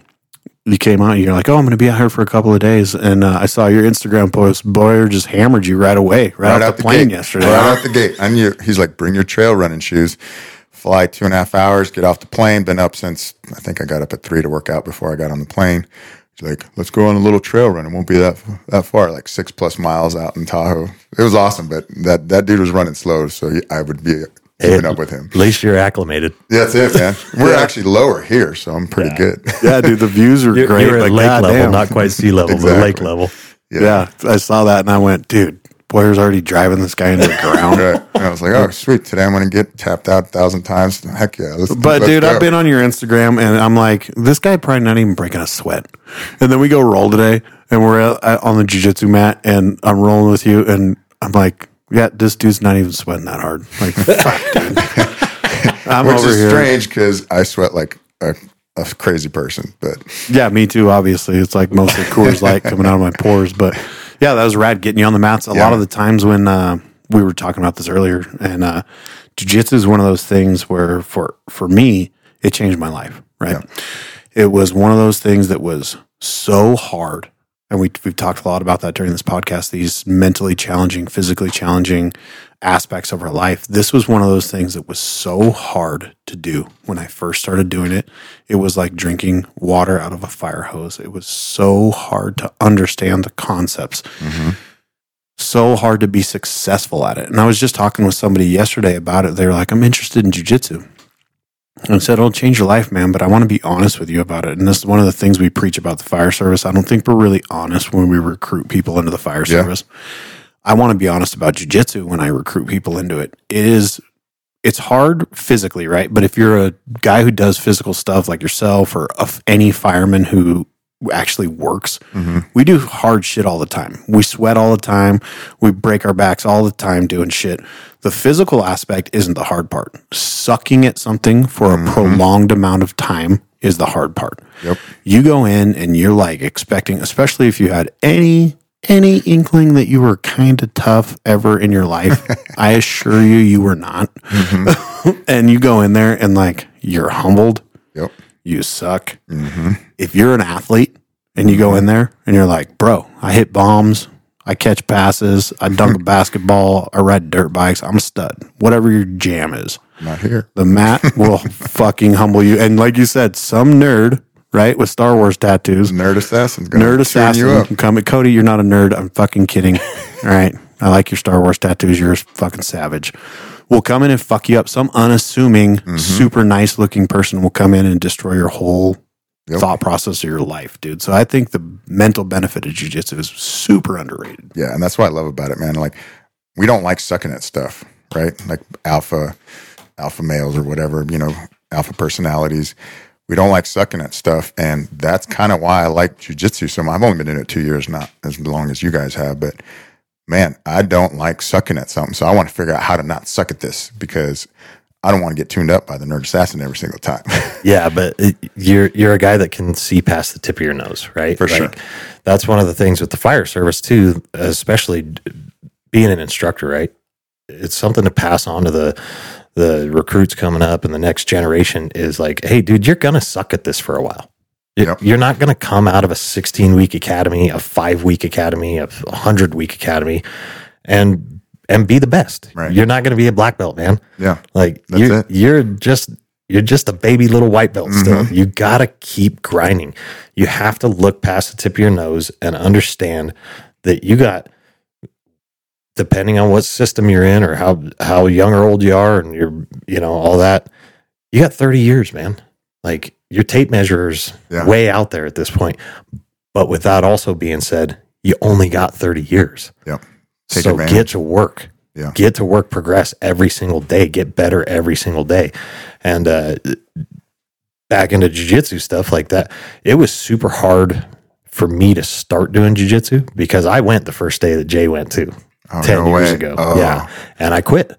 you came out. You're like, oh, I'm going to be out here for a couple of days, and uh, I saw your Instagram post. Boyer just hammered you right away, right, out the plane gate. yesterday. Right out the gate. I knew. He's like, bring your trail running shoes. Fly two and a half hours, get off the plane. Been up since I think I got up at three to work out before I got on the plane. He's like, let's go on a little trail run. It won't be that that far, like six plus miles out in Tahoe. It was awesome, but that that dude was running slow, so he, I would be keeping up with him. at least you're acclimated Yeah, That's it, man. We're actually lower here, so I'm pretty good. yeah, dude, the views are you're, great. you're at but lake level goddamn. not quite sea level but lake level Yeah, I saw that, and I went, dude, Boyer's already driving this guy into the ground. Right. And I was like, oh, sweet. Today I'm going to get tapped out a thousand times. Heck yeah. Let's, But let's dude, go. I've been on your Instagram and I'm like, this guy probably not even breaking a sweat. And then we go roll today and we're at, at- on the jujitsu mat and I'm rolling with you and I'm like, yeah, this dude's not even sweating that hard. Like, fuck, dude. I'm Which over is here. strange because I sweat like a, a crazy person. But Yeah, me too. Obviously, it's like mostly Coors Light coming out of my pores. But yeah, that was rad getting you on the mats. A lot of the times when uh, we were talking about this earlier, and uh, jujitsu is one of those things where for for me, it changed my life. Right, it was one of those things that was so hard. And we, we've talked a lot about that during this podcast, these mentally challenging, physically challenging aspects of our life. This was one of those things that was so hard to do when I first started doing it. It was like drinking water out of a fire hose. It was so hard to understand the concepts, mm-hmm. so hard to be successful at it. And I was just talking with somebody yesterday about it. They were like, I'm interested in jujitsu. And I said, it'll change your life, man, but I want to be honest with you about it. And this is one of the things we preach about the fire service. I don't think we're really honest when we recruit people into the fire Yeah. service. I want to be honest about jujitsu when I recruit people into it. It is it's hard physically, right? But if you're a guy who does physical stuff like yourself or any fireman who actually works. Mm-hmm. We do hard shit all the time. We sweat all the time. We break our backs all the time doing shit. The physical aspect isn't the hard part. Sucking at something for a mm-hmm. prolonged amount of time is the hard part. Yep. You go in and you're like expecting, especially if you had any any inkling that you were kind of tough ever in your life. I assure you, you were not. Mm-hmm. and you go in there and like you're humbled Yep. you suck. Mm-hmm. If you're an athlete and you go in there and you're like, bro, I hit bombs, I catch passes, I dunk a basketball, I ride dirt bikes, I'm a stud. Whatever your jam is, Not here. the mat will fucking humble you. And like you said, some nerd, right, with Star Wars tattoos, Nerd assassin's gonna nerd assassin you up. come. Cody, you're not a nerd. I'm fucking kidding. All right. I like your Star Wars tattoos. You're a fucking savage. Will come in and fuck you up. Some unassuming, Mm-hmm. super nice looking person will come in and destroy your whole Yep. thought process of your life, dude. So I think the mental benefit of jujitsu is super underrated. Yeah, and that's what I love about it, man. Like we don't like sucking at stuff, right? Like alpha alpha males or whatever, you know, alpha personalities. We don't like sucking at stuff, and that's kind of why I like jujitsu so much. I've only been in it two years, not as long as you guys have, but man, I don't like sucking at something. So I want to figure out how to not suck at this because I don't want to get tuned up by the nerd assassin every single time. Yeah, but it, you're you're a guy that can see past the tip of your nose, right? For sure. That's one of the things with the fire service too, especially being an instructor, right? It's something to pass on to the the recruits coming up and the next generation is like, hey, dude, you're gonna suck at this for a while. You- Yep. You're not gonna come out of a 16 week academy, a five week academy, a 100 week academy, and and be the best. Right. You're not gonna be a black belt, man. yeah. Like you're you're just you're just a baby little white belt still. Mm-hmm. You gotta keep grinding. You have to look past the tip of your nose and understand that you got depending on what system you're in or how how young or old you are and you're you know, all that, you got 30 years, man. Like your tape measures Yeah. way out there at this point. But with that also being said, you only got 30 years. Yep. Take so advantage. get to work Yeah. get to work, progress every single day, get better every single day. And uh, back into jujitsu stuff like that, it was super hard for me to start doing jujitsu because I went the first day that Jay went to Oh, 10 no years way. ago. Oh. Yeah. And I quit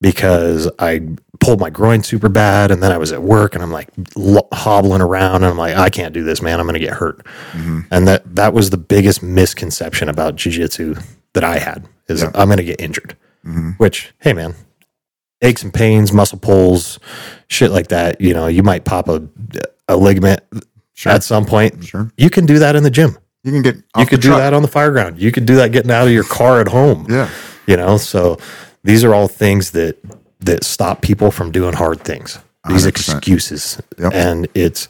because I pulled my groin super bad. And then I was at work and I'm like lo- hobbling around and I'm like, I can't do this, man. I'm going to get hurt. Mm-hmm. And that, that was the biggest misconception about jujitsu that I had is Yeah. Mm-hmm. I'm going to get injured, which, hey, man, aches and pains, muscle pulls, shit like that. You know, you might pop a, a ligament at some point. Sure. You can do that in the gym. You can get You could do truck. that on the fire ground. You could do that getting out of your car at home. Yeah. You know, so these are all things that that stop people from doing hard things. These 100%. excuses. Yep. And it's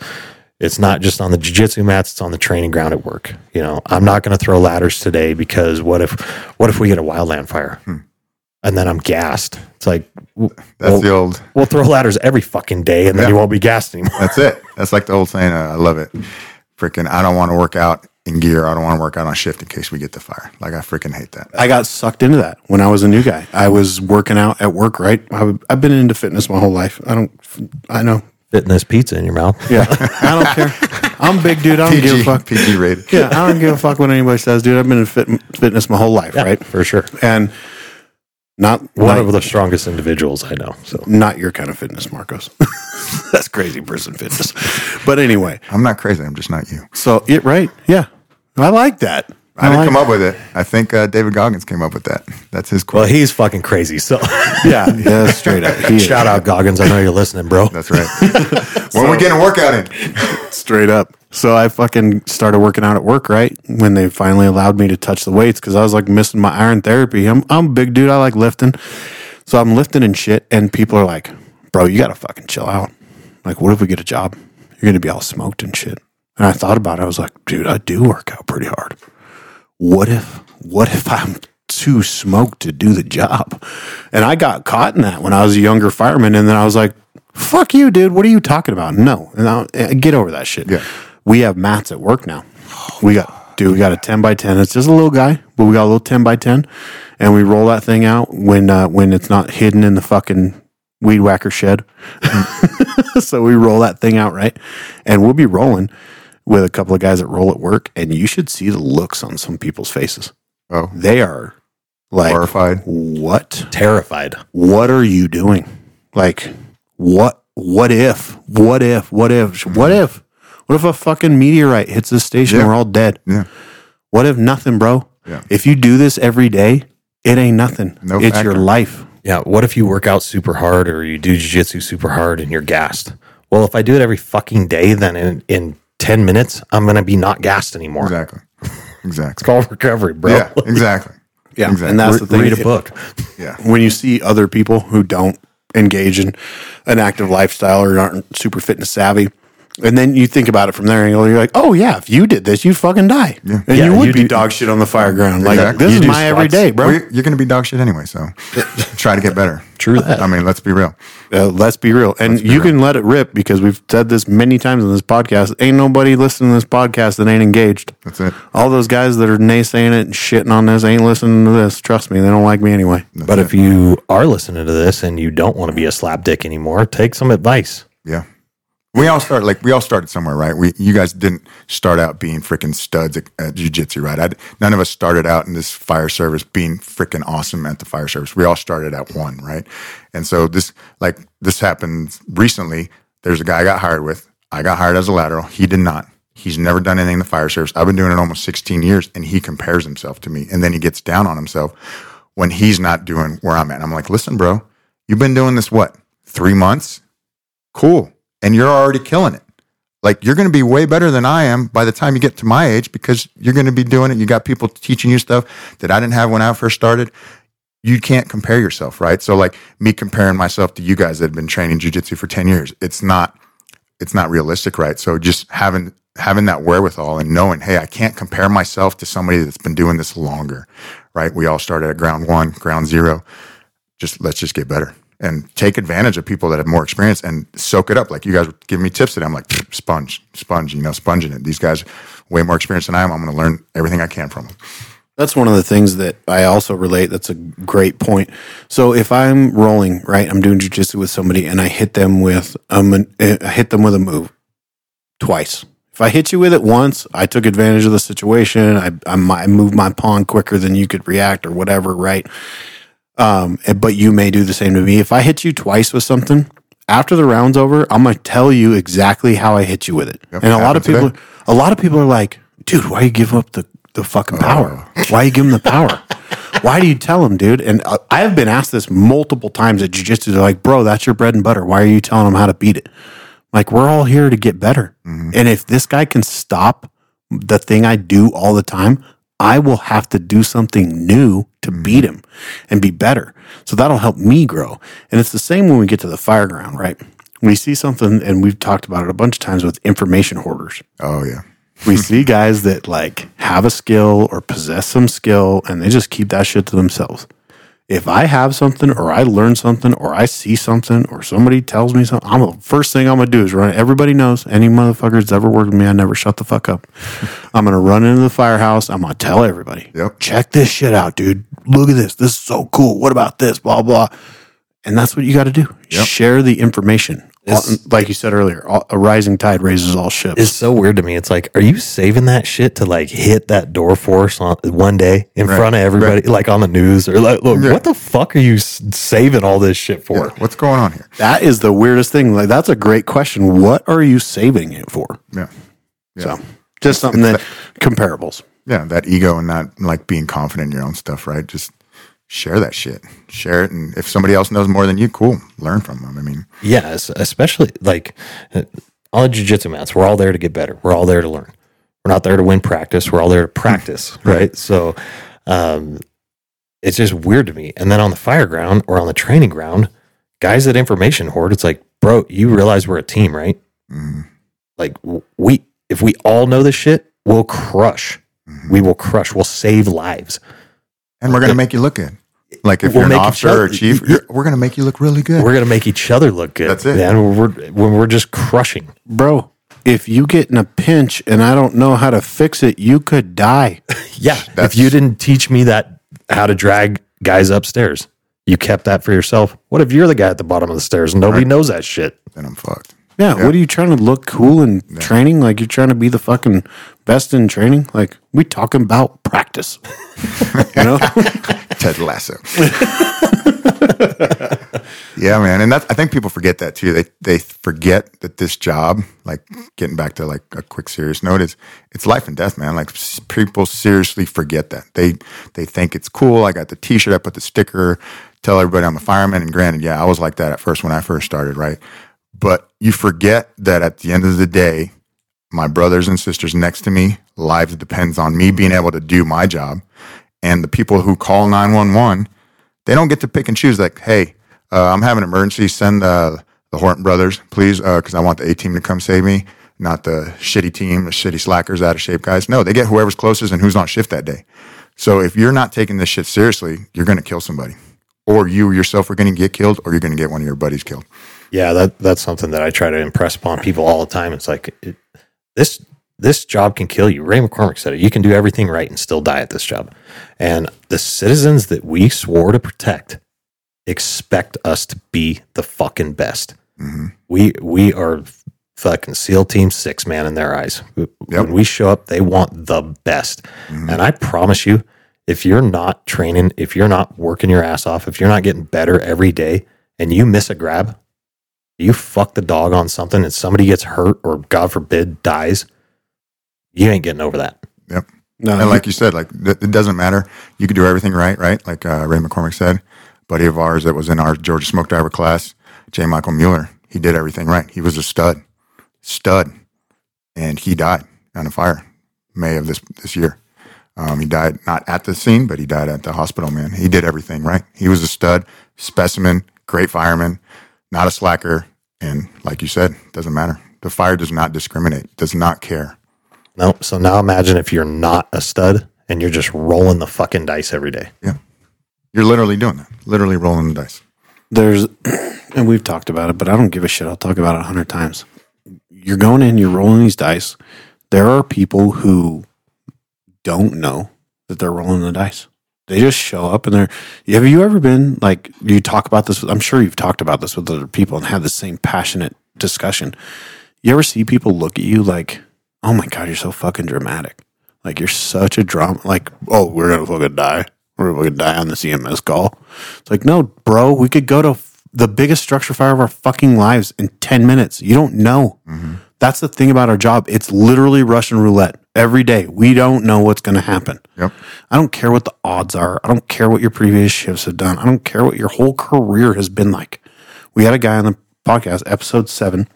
it's not just on the jiu-jitsu mats, it's on the training ground at work. You know, I'm not going to throw ladders today because what if what if we get a wildland fire? And then I'm gassed. It's like w- Hmm. That's the old we'll throw ladders every fucking day and then Yeah. you won't be gassed anymore. That's it. That's like the old saying. Uh, I love it. Freaking, I don't want to work out in gear. I don't want to work out on shift in case we get the fire. Like I freaking hate that. I got sucked into that when I was a new guy. I was working out at work, right? I, I've been into fitness my whole life. I don't, I know. Fitness pizza in your mouth. Yeah. I don't care. I'm a big dude. I don't give a PG, fuck. PG rated. Yeah. I don't give a fuck what anybody says, dude. I've been in fit, fitness my whole life, Yeah, right? For sure. And not One not, of the strongest individuals I know. So not your kind of fitness, Marcos. That's crazy person fitness. But anyway, I'm not crazy. I'm just not you. so it right. Yeah. I like that. I didn't like come up with it. I think uh, David Goggins came up with that. That's his quote. Well, he's fucking crazy. So Yeah. Yeah. Straight up. He is. shout out Goggins. I know you're listening, bro. That's right. when are we getting a workout in? straight up. So I fucking started working out at work, right? When they finally allowed me to touch the weights because I was like missing my iron therapy. I'm I'm a big dude. I like lifting. So I'm lifting and shit, and people are like, "Bro, you gotta fucking chill out." Like, what if we get a job? You're gonna be all smoked and shit. And I thought about it. I was like, dude, I do work out pretty hard. What if what if I'm too smoked to do the job? And I got caught in that when I was a younger fireman, and then I was like, "Fuck you, dude! What are you talking about?" No, and I'll, eh, get over that shit. Yeah. We have mats at work now. We got dude, we got a ten by ten. It's just a little guy, but we got a little ten by ten, and we roll that thing out when uh, when it's not hidden in the fucking weed whacker shed. so we roll that thing out right, and we'll be rolling. With a couple of guys that roll at work, and you should see the looks on some people's faces. Oh, They are like, horrified. what? Terrified. What are you doing? Like, what? What if? What if? What if? What if? What if a fucking meteorite hits this station Yeah. and we're all dead? Yeah. What if nothing, bro? Yeah. If you do this every day, it ain't nothing. No it's factor. your life. Yeah. What if you work out super hard or you do jujitsu super hard and you're gassed? Well, if I do it every fucking day, then in, in 10 minutes, I'm going to be not gassed anymore. Exactly. Exactly. It's called recovery, bro. Yeah, exactly. Yeah, Exactly. and that's the thing. Read a book. Yeah. when you see other people who don't engage in an active lifestyle or aren't super fitness savvy, and then you think about it from their angle, you're like, oh yeah, if you did this, you'd fucking die, and Yeah, you would you be do- dog shit on the fire ground. Like Exactly. this You is my squats. everyday, bro. Well, you're, you're going to be dog shit anyway, so try to get better. True that. I mean, let's be real. Uh, let's be real, and you can let it rip because we've said this many times in this podcast. Ain't nobody listening to this podcast that ain't engaged. That's it. All those guys that are naysaying it and shitting on this ain't listening to this. Trust me, they don't like me anyway. But if you are listening to this and you don't want to be a slap dick anymore, take some advice. Yeah. We all start like we all started somewhere, right? We you guys didn't start out being freaking studs at, at jujitsu, right? I, none of us started out in this fire service being freaking awesome at the fire service. We all started at one, right? And so this like this happened recently. There's a guy I got hired with. I got hired as a lateral. He did not. He's never done anything in the fire service. I've been doing it almost 16 years, and he compares himself to me, and then he gets down on himself when he's not doing where I'm at. I'm like, listen, bro, you've been doing this what three months? cool. And you're already killing it. Like you're going to be way better than I am by the time you get to my age because you're going to be doing it. You got people teaching you stuff that I didn't have when I first started. You can't compare yourself, right? So like me comparing myself to you guys that have been training jujitsu for 10 years, it's not, it's not realistic, right? So just having, having that wherewithal and knowing, hey, I can't compare myself to somebody that's been doing this longer, right? We all started at ground one, ground zero. Just let's just get better and take advantage of people that have more experience and soak it up. Like you guys were giving me tips today. I'm like, "Pfft, sponge, sponge, you know, sponging it. These guys way more experienced than I am. I'm going to learn everything I can from them. That's one of the things that I also relate. That's a great point. So if I'm rolling, right, I'm doing jujitsu with somebody and I hit them with um, I hit them with a move twice. If I hit you with it once, I took advantage of the situation. I I, I moved my pawn quicker than you could react or whatever, right? Um, but you may do the same to me. If I hit you twice with something, after the round's over, I'm gonna tell you exactly how I hit you with it. Yep, and a lot of people, a lot of people are like, "Dude, why you give up the the fucking power? Why you give them the power? why do you tell them, dude?" And uh, I have been asked this multiple times at jujitsu. They're like, "Bro, that's your bread and butter. Why are you telling them how to beat it?" Like we're all here to get better, and if this guy can stop the thing I do all the time, I will have to do something new to mm-hmm. beat him and be better. So that'll help me grow. And it's the same when we get to the fire ground, right? We see something, and we've talked about it a bunch of times with information hoarders. Oh yeah. We see guys that like have a skill or possess some skill and they just keep that shit to themselves. If I have something or I learn something or I see something or somebody tells me something, I'm the first thing I'm gonna do is run. Everybody knows any motherfucker that's ever worked with me, I never shut the fuck up. I'm gonna run into the firehouse. I'm gonna tell everybody, Yep. check this shit out, dude. Look at this. This is so cool. What about this? Blah blah. And that's what you got to do. Yep. Share the information. It's- like you said earlier, a rising tide raises all ships. It's so weird to me. It's like, are you saving that shit to like hit that door force on one day in Right, front of everybody, like on the news or like, look, Yeah. what the fuck are you saving all this shit for? Yeah. What's going on here? That is the weirdest thing. Like that's a great question. What are you saving it for? Yeah. Yeah. So just something that comparables. Yeah. That ego and not like being confident in your own stuff, right? Just share that shit. Share it. And if somebody else knows more than you, cool. Learn from them. I mean, Yeah, especially like on the jujitsu mats, we're all there to get better. We're all there to learn. We're not there to win practice. We're all there to practice, right? So, um, it's just weird to me. And then on the fire ground or on the training ground, guys at information hoard, it's like, bro, you realize we're a team, right? mm, Like we, if we all know this shit, we'll crush. We will crush. We'll save lives. and we're going to make you look good. Like if We'll you're an make each officer or other- chief, you're- we're going to make you look really good. We're gonna make each other look good. That's it. Man, we're when we're just crushing. Bro, if you get in a pinch and I don't know how to fix it, you could die. Yeah. That's- if you didn't teach me that how to drag guys upstairs, you kept that for yourself. What if you're the guy at the bottom of the stairs and nobody knows that shit? then I'm fucked. Yeah, what are you trying to look cool in training? Like you're trying to be the fucking best in training? Like we talking about practice. you know? Ted Lasso. yeah, man, and I think people forget that too. They they forget that this job, like getting back to like a quick serious note, is it's life and death, man. Like people seriously forget that. They they think it's cool. I got the T-shirt, I put the sticker, tell everybody I'm a fireman. And granted, yeah, I was like that at first when I first started, right? But you forget that at the end of the day, my brothers and sisters next to me, lives depends on me being able to do my job. And the people who call 911, they don't get to pick and choose like, hey, uh, I'm having an emergency. Send uh, the Horton brothers, please, because I want the A team to come save me, not the shitty team, the shitty slackers, out of shape guys. No, they get whoever's closest and who's on shift that day. So if you're not taking this shit seriously, you're going to kill somebody. Or you yourself are going to get killed, or you're going to get one of your buddies killed. Yeah, that that's something that I try to impress upon people all the time. It's like it, this this job can kill you. Ray McCormick said it. You can do everything right and still die at this job. And the citizens that we swore to protect expect us to be the fucking best. Mm-hmm. We we are fucking SEAL Team Six, man, in their eyes. When we show up, they want the best. Mm-hmm. And I promise you, if you're not training, if you're not working your ass off, if you're not getting better every day, and you miss a grab, you fuck the dog on something, and somebody gets hurt or God forbid dies, you ain't getting over that. Yep. No, and like you said, like th- it doesn't matter. You could do everything right, right? Like uh, Ray McCormick said, buddy of ours that was in our Georgia Smoke Diver class, J. Michael Mueller. He did everything right. He was a stud, stud, and he died on a fire May of this this year. Um, he died not at the scene, but he died at the hospital. Man, he did everything right. He was a stud, specimen, great fireman, not a slacker, and like you said, doesn't matter. The fire does not discriminate, does not care. No, so now imagine if you're not a stud and you're just rolling the fucking dice every day. Yeah. You're literally doing that. Literally rolling the dice. there's and we've talked about it, but I don't give a shit. I'll talk about it a hundred times. You're going in, you're rolling these dice. There are people who don't know that they're rolling the dice. They just show up and they're. Have you ever been like you talk about this? with- I'm sure you've talked about this with other people and had the same passionate discussion. You ever see people look at you like, "Oh my god, you're so fucking dramatic. Like you're such a drama. Like, oh, we're gonna fucking die. We're gonna die on this EMS call." It's like, no, bro, we could go to f- the biggest structure fire of our fucking lives in 10 minutes. You don't know. Mm-hmm. That's the thing about our job. It's literally Russian roulette every day. We don't know what's going to happen. Yep. I don't care what the odds are. I don't care what your previous shifts have done. I don't care what your whole career has been like. We had a guy on the podcast, episode seven,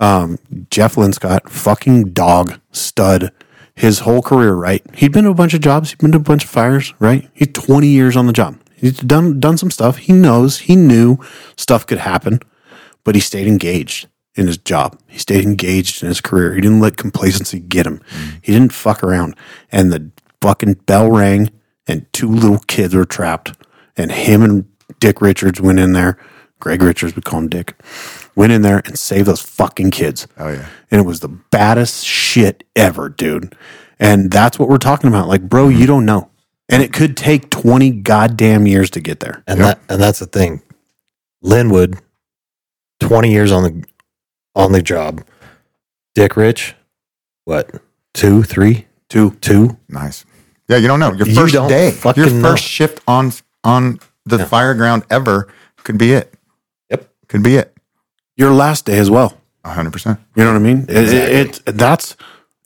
um, Jeff Linscott, fucking dog, stud, his whole career, right? He'd been to a bunch of jobs, he'd been to a bunch of fires, right? He's 20 years on the job. He's done done some stuff. He knows, he knew stuff could happen, but he stayed engaged in his job. He stayed engaged in his career. He didn't let complacency get him. He didn't fuck around. And the fucking bell rang and two little kids were trapped. And him and Dick Richards went in there. Greg Richards, we call him Dick, went in there and saved those fucking kids. Oh yeah. And it was the baddest shit ever, dude. And that's what we're talking about. Like, bro, you don't know. And it could take 20 goddamn years to get there. And that and that's the thing. Linwood, twenty years on the on the job. Dick Rich, what? Two, three, Two. two? Nice. Yeah, you don't know. Your 1st don't day, your first know. shift on on the Yeah. fire ground ever could be it. Yep. Could be it. Your last day as well. hundred percent. You know what I mean? It, it, it- that's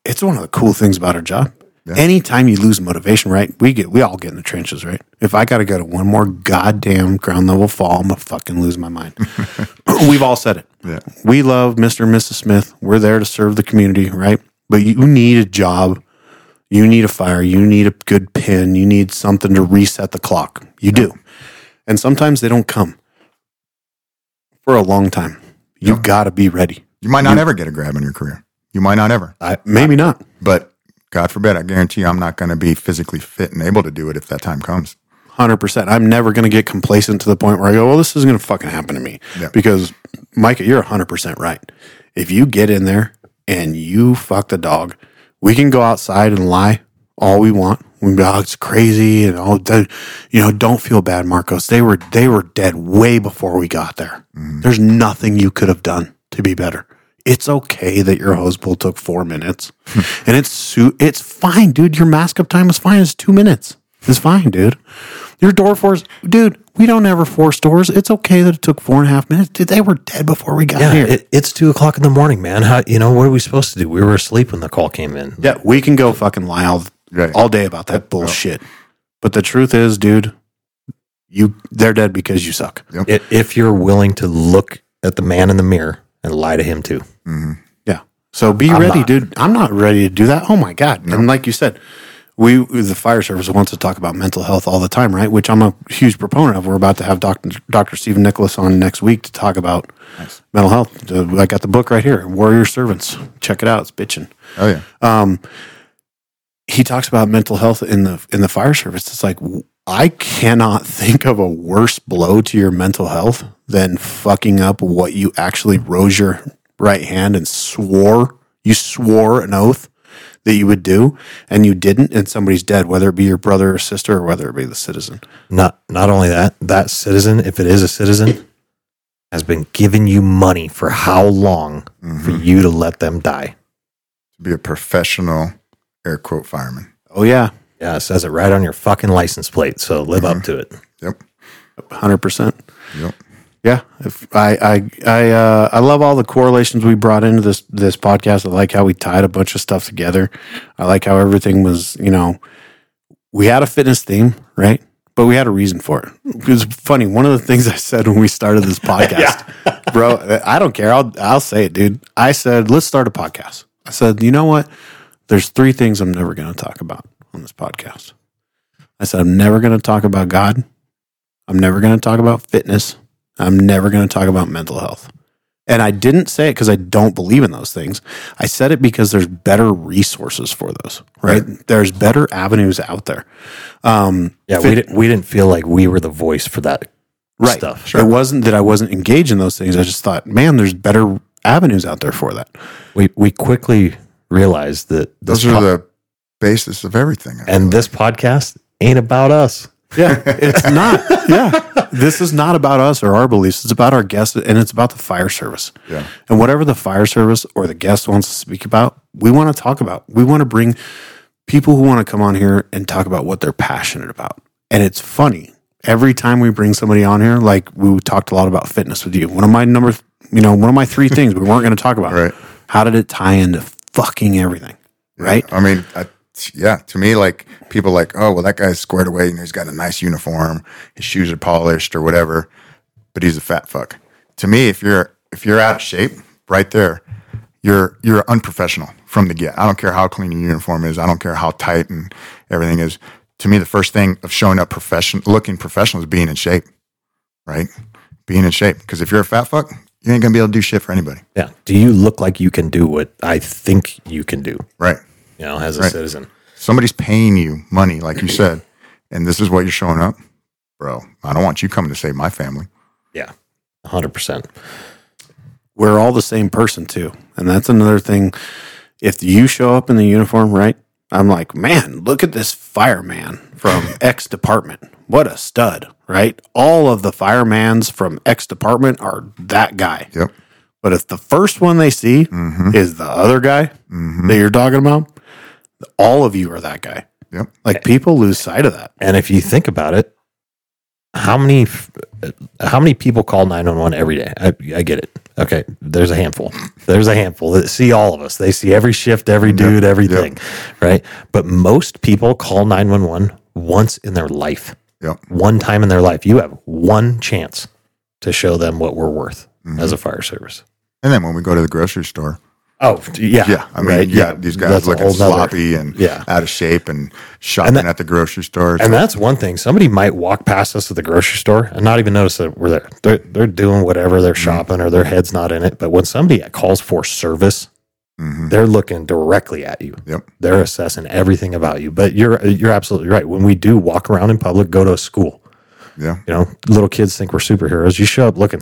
it's one of the cool things about our job. Yeah. Anytime you lose motivation, right? We get we all get in the trenches, right? If I got to go to one more goddamn ground level fall, I'm gonna fucking lose my mind. We've all said it. Yeah. We love Mr. and Mrs. Smith. We're there to serve the community, right? But you need a job. You need a fire. You need a good pin. You need something to reset the clock. You do. And sometimes they don't come for a long time. You Yeah. got to be ready. You might not ever get a grab in your career. You might not ever. I Maybe not. But God forbid, I guarantee you I'm not going to be physically fit and able to do it if that time comes. Hundred percent. I'm never going to get complacent to the point where I go, "Well, this isn't going to fucking happen to me." Yeah. Because, Micah, you're hundred percent right. If you get in there and you fuck the dog, we can go outside and lie all we want. We can be, "Oh, it's crazy," and all that. You know, don't feel bad, Marcos. They were they were dead way before we got there. Mm-hmm. There's nothing you could have done to be better. It's okay that your hose pull took four minutes, and it's it's fine, dude. Your mask up time is fine. It's two minutes. It's fine, dude. Your door force, dude. We don't ever force doors. It's okay that it took four and a half minutes. Dude, they were dead before we got Yeah, here. it, it's two o'clock in the morning, man. How you know what are we supposed to do? We were asleep when the call came in. Yeah, we can go fucking lie all, Right. all day about that bullshit. But the truth is, dude, you they're dead because you suck. I- If you're willing to look at the man in the mirror and lie to him too. Yeah. So be I'm ready, not. dude. I'm not ready to do that. Oh my god. And like you said, we the fire service wants to talk about mental health all the time, right? Which I'm a huge proponent of. We're about to have Dr. Dr. Stephen Nicholas on next week to talk about mental health. I got the book right here, Warrior Servants. Check it out. It's bitching. Oh yeah. um, he talks about mental health in the in the fire service. It's like I cannot think of a worse blow to your mental health than fucking up what you actually rose your right hand and swore you swore an oath that you would do and you didn't and somebody's dead whether it be your brother or sister or whether it be the citizen Not not only that, that citizen, if it is a citizen, has been giving you money for how long for Mm-hmm. you to let them die. To be a professional air quote fireman. oh yeah Yeah, it says it right on your fucking license plate. So live up to it. Yep. 100% Yep. Yeah, if I I I uh, I love all the correlations we brought into this this podcast. I like how we tied a bunch of stuff together. I like how everything was, you know, we had a fitness theme, right? But we had a reason for it. It was funny. One of the things I said when we started this podcast, bro, I don't care. I'll I'll say it, dude. I said, let's start a podcast. I said, you know what? There's three things I'm never going to talk about on this podcast. I said, I'm never going to talk about God. I'm never going to talk about fitness. I'm never going to talk about mental health. And I didn't say it because I don't believe in those things. I said it because there's better resources for those, right? There's better avenues out there. Um, Yeah, fit- we didn't we didn't feel like we were the voice for that right. stuff. It wasn't that I wasn't engaged in those things. I just thought, man, there's better avenues out there for that. We we quickly realized that this Those are po- the basis of everything. and this podcast ain't about us. Yeah, it's not. Yeah, this is not about us or our beliefs. It's about our guests, and it's about the fire service. Yeah. And whatever the fire service or the guest wants to speak about, we want to talk about. We want to bring people who want to come on here and talk about what they're passionate about. And it's funny every time we bring somebody on here. Like we talked a lot about fitness with you. One of my number, you know, one of my three things we weren't going to talk about. Right. How did it tie into fucking everything? Right. I mean, I, yeah, to me, like people like, oh, well, that guy's squared away and he's got a nice uniform, his shoes are polished or whatever, but he's a fat fuck. To me, if you're if you're out of shape, right there, you're you're unprofessional from the get. I don't care how clean your uniform is. I don't care how tight and everything is. To me, the first thing of showing up profession, looking professional, is being in shape, right? Being in shape. Because if you're a fat fuck, you ain't gonna be able to do shit for anybody, Yeah. Do you look like you can do what I think you can do? right? You know, as a Right. citizen. somebody's paying you money, like you said, and this is what you're showing up, bro. I don't want you coming to save my family. Yeah. hundred percent. we're all the same person too. And that's another thing. If you show up in the uniform, right? I'm like, man, look at this fireman from X department. What a stud, right? All of the firemans from X department are that guy. Yep. But if the first one they see mm-hmm. is the other guy mm-hmm. that you're talking about, all of you are that guy. Yep. Like people lose sight of that. And if you think about it, how many how many people call 911 every day? I, I get it. Okay, there's a handful. There's a handful that see all of us. They see every shift, every dude, everything, right? But most people call 911 once in their life. Yep. One time in their life. You have one chance to show them what we're worth mm-hmm. as a fire service. And then when we go to the grocery store, Oh, yeah. yeah, I mean, right? yeah, these guys That's looking nother- sloppy and Yeah. out of shape and shopping that- at the grocery store. And that's one thing. Somebody might walk past us at the grocery store and not even notice that we're there. They're, they're doing whatever, they're mm-hmm. shopping or their head's not in it. But when somebody calls for service, Mhm. they're looking directly at you. Yep. They're assessing everything about you. But you're you're absolutely right. When we do walk around in public, go to a school, Yeah. you know, little kids think we're superheroes. You show up looking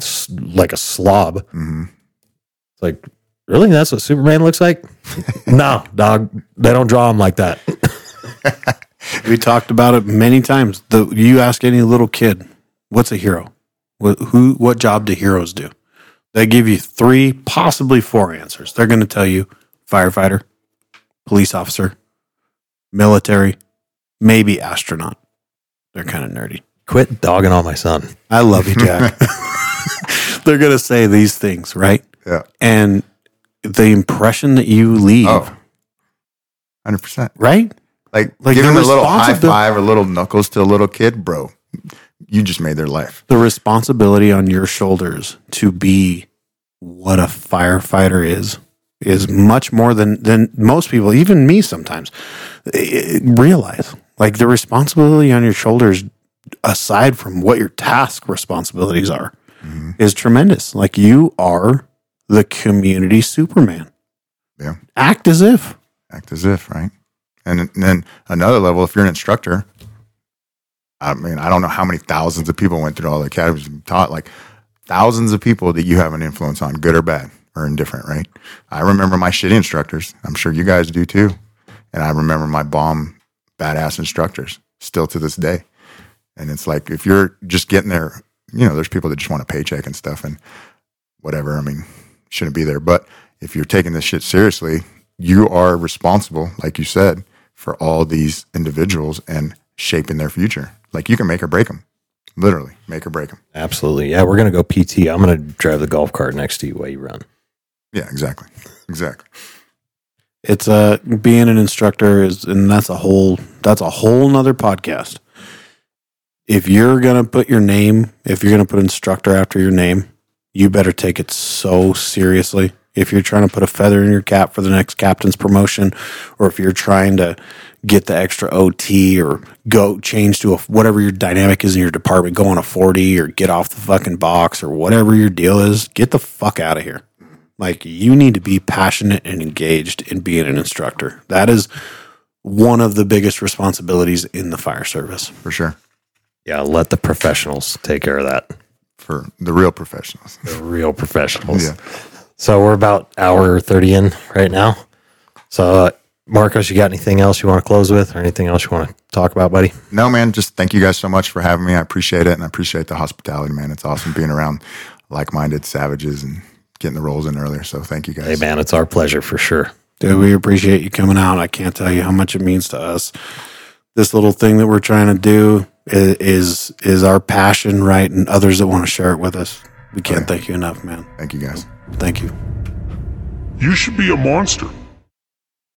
like a slob. hmm It's like, really? That's what Superman looks like? no, dog. They don't draw him like that. We talked about it many times. The you ask any little kid, what's a hero? What who what job do heroes do? They give you three, possibly four answers. They're going to tell you firefighter, police officer, military, maybe astronaut. They're kind of nerdy. Quit dogging on my son. I love you, Jack. They're going to say these things, right? Yeah. And the impression that you leave, Oh, 100%. right? Like, Like giving a little high five or little knuckles to a little kid, bro. You just made their life. The responsibility on your shoulders to be what a firefighter is is much more than than most people, even me sometimes, eh, realize. Like the responsibility on your shoulders, aside from what your task responsibilities are, is tremendous. Like you are the community Superman. Yeah. Act as if. Act as if, right? And then another level, if you're an instructor, I mean, I don't know how many thousands of people went through all the academies and taught, like thousands of people that you have an influence on, good or bad or indifferent, right? I remember my shitty instructors. I'm sure you guys do too. And I remember my bomb badass instructors still to this day. And it's like, if you're just getting there, you know, there's people that just want a paycheck and stuff and whatever. I mean, shouldn't be there. But if you're taking this shit seriously, you are responsible, like you said, for all these individuals and shaping their future. Like you can make or break them, literally make or break them. Absolutely. Yeah, we're going to go PT. I'm going to drive the golf cart next to you while you run. Yeah, exactly. Exactly. It's uh being an instructor is and that's a whole that's a whole nother podcast. If you're gonna put your name, if you're gonna put instructor after your name, you better take it so seriously. If you're trying to put a feather in your cap for the next captain's promotion, or if you're trying to get the extra OT or go change to a whatever your dynamic is in your department, go on a 40 or get off the fucking box or whatever your deal is, get the fuck out of here. Like you need to be passionate and engaged in being an instructor. That is one of the biggest responsibilities in the fire service. For sure. Yeah, let the professionals take care of that. For the real professionals. The real professionals. Yeah. So we're about hour 30 in right now. So, uh, Marcos, you got anything else you want to close with or anything else you want to talk about, buddy? No, man, just thank you guys so much for having me. I appreciate it. And I appreciate the hospitality, man. It's awesome being around like minded savages and getting the rolls in earlier. So thank you guys. Hey, man, it's our pleasure for sure. Dude, we appreciate you coming out. I can't tell you how much it means to us. This little thing that we're trying to do i- is is our passion, right? And others that want to share it with us. We can't thank you enough, man. Thank you guys. Thank you. You should be a monster.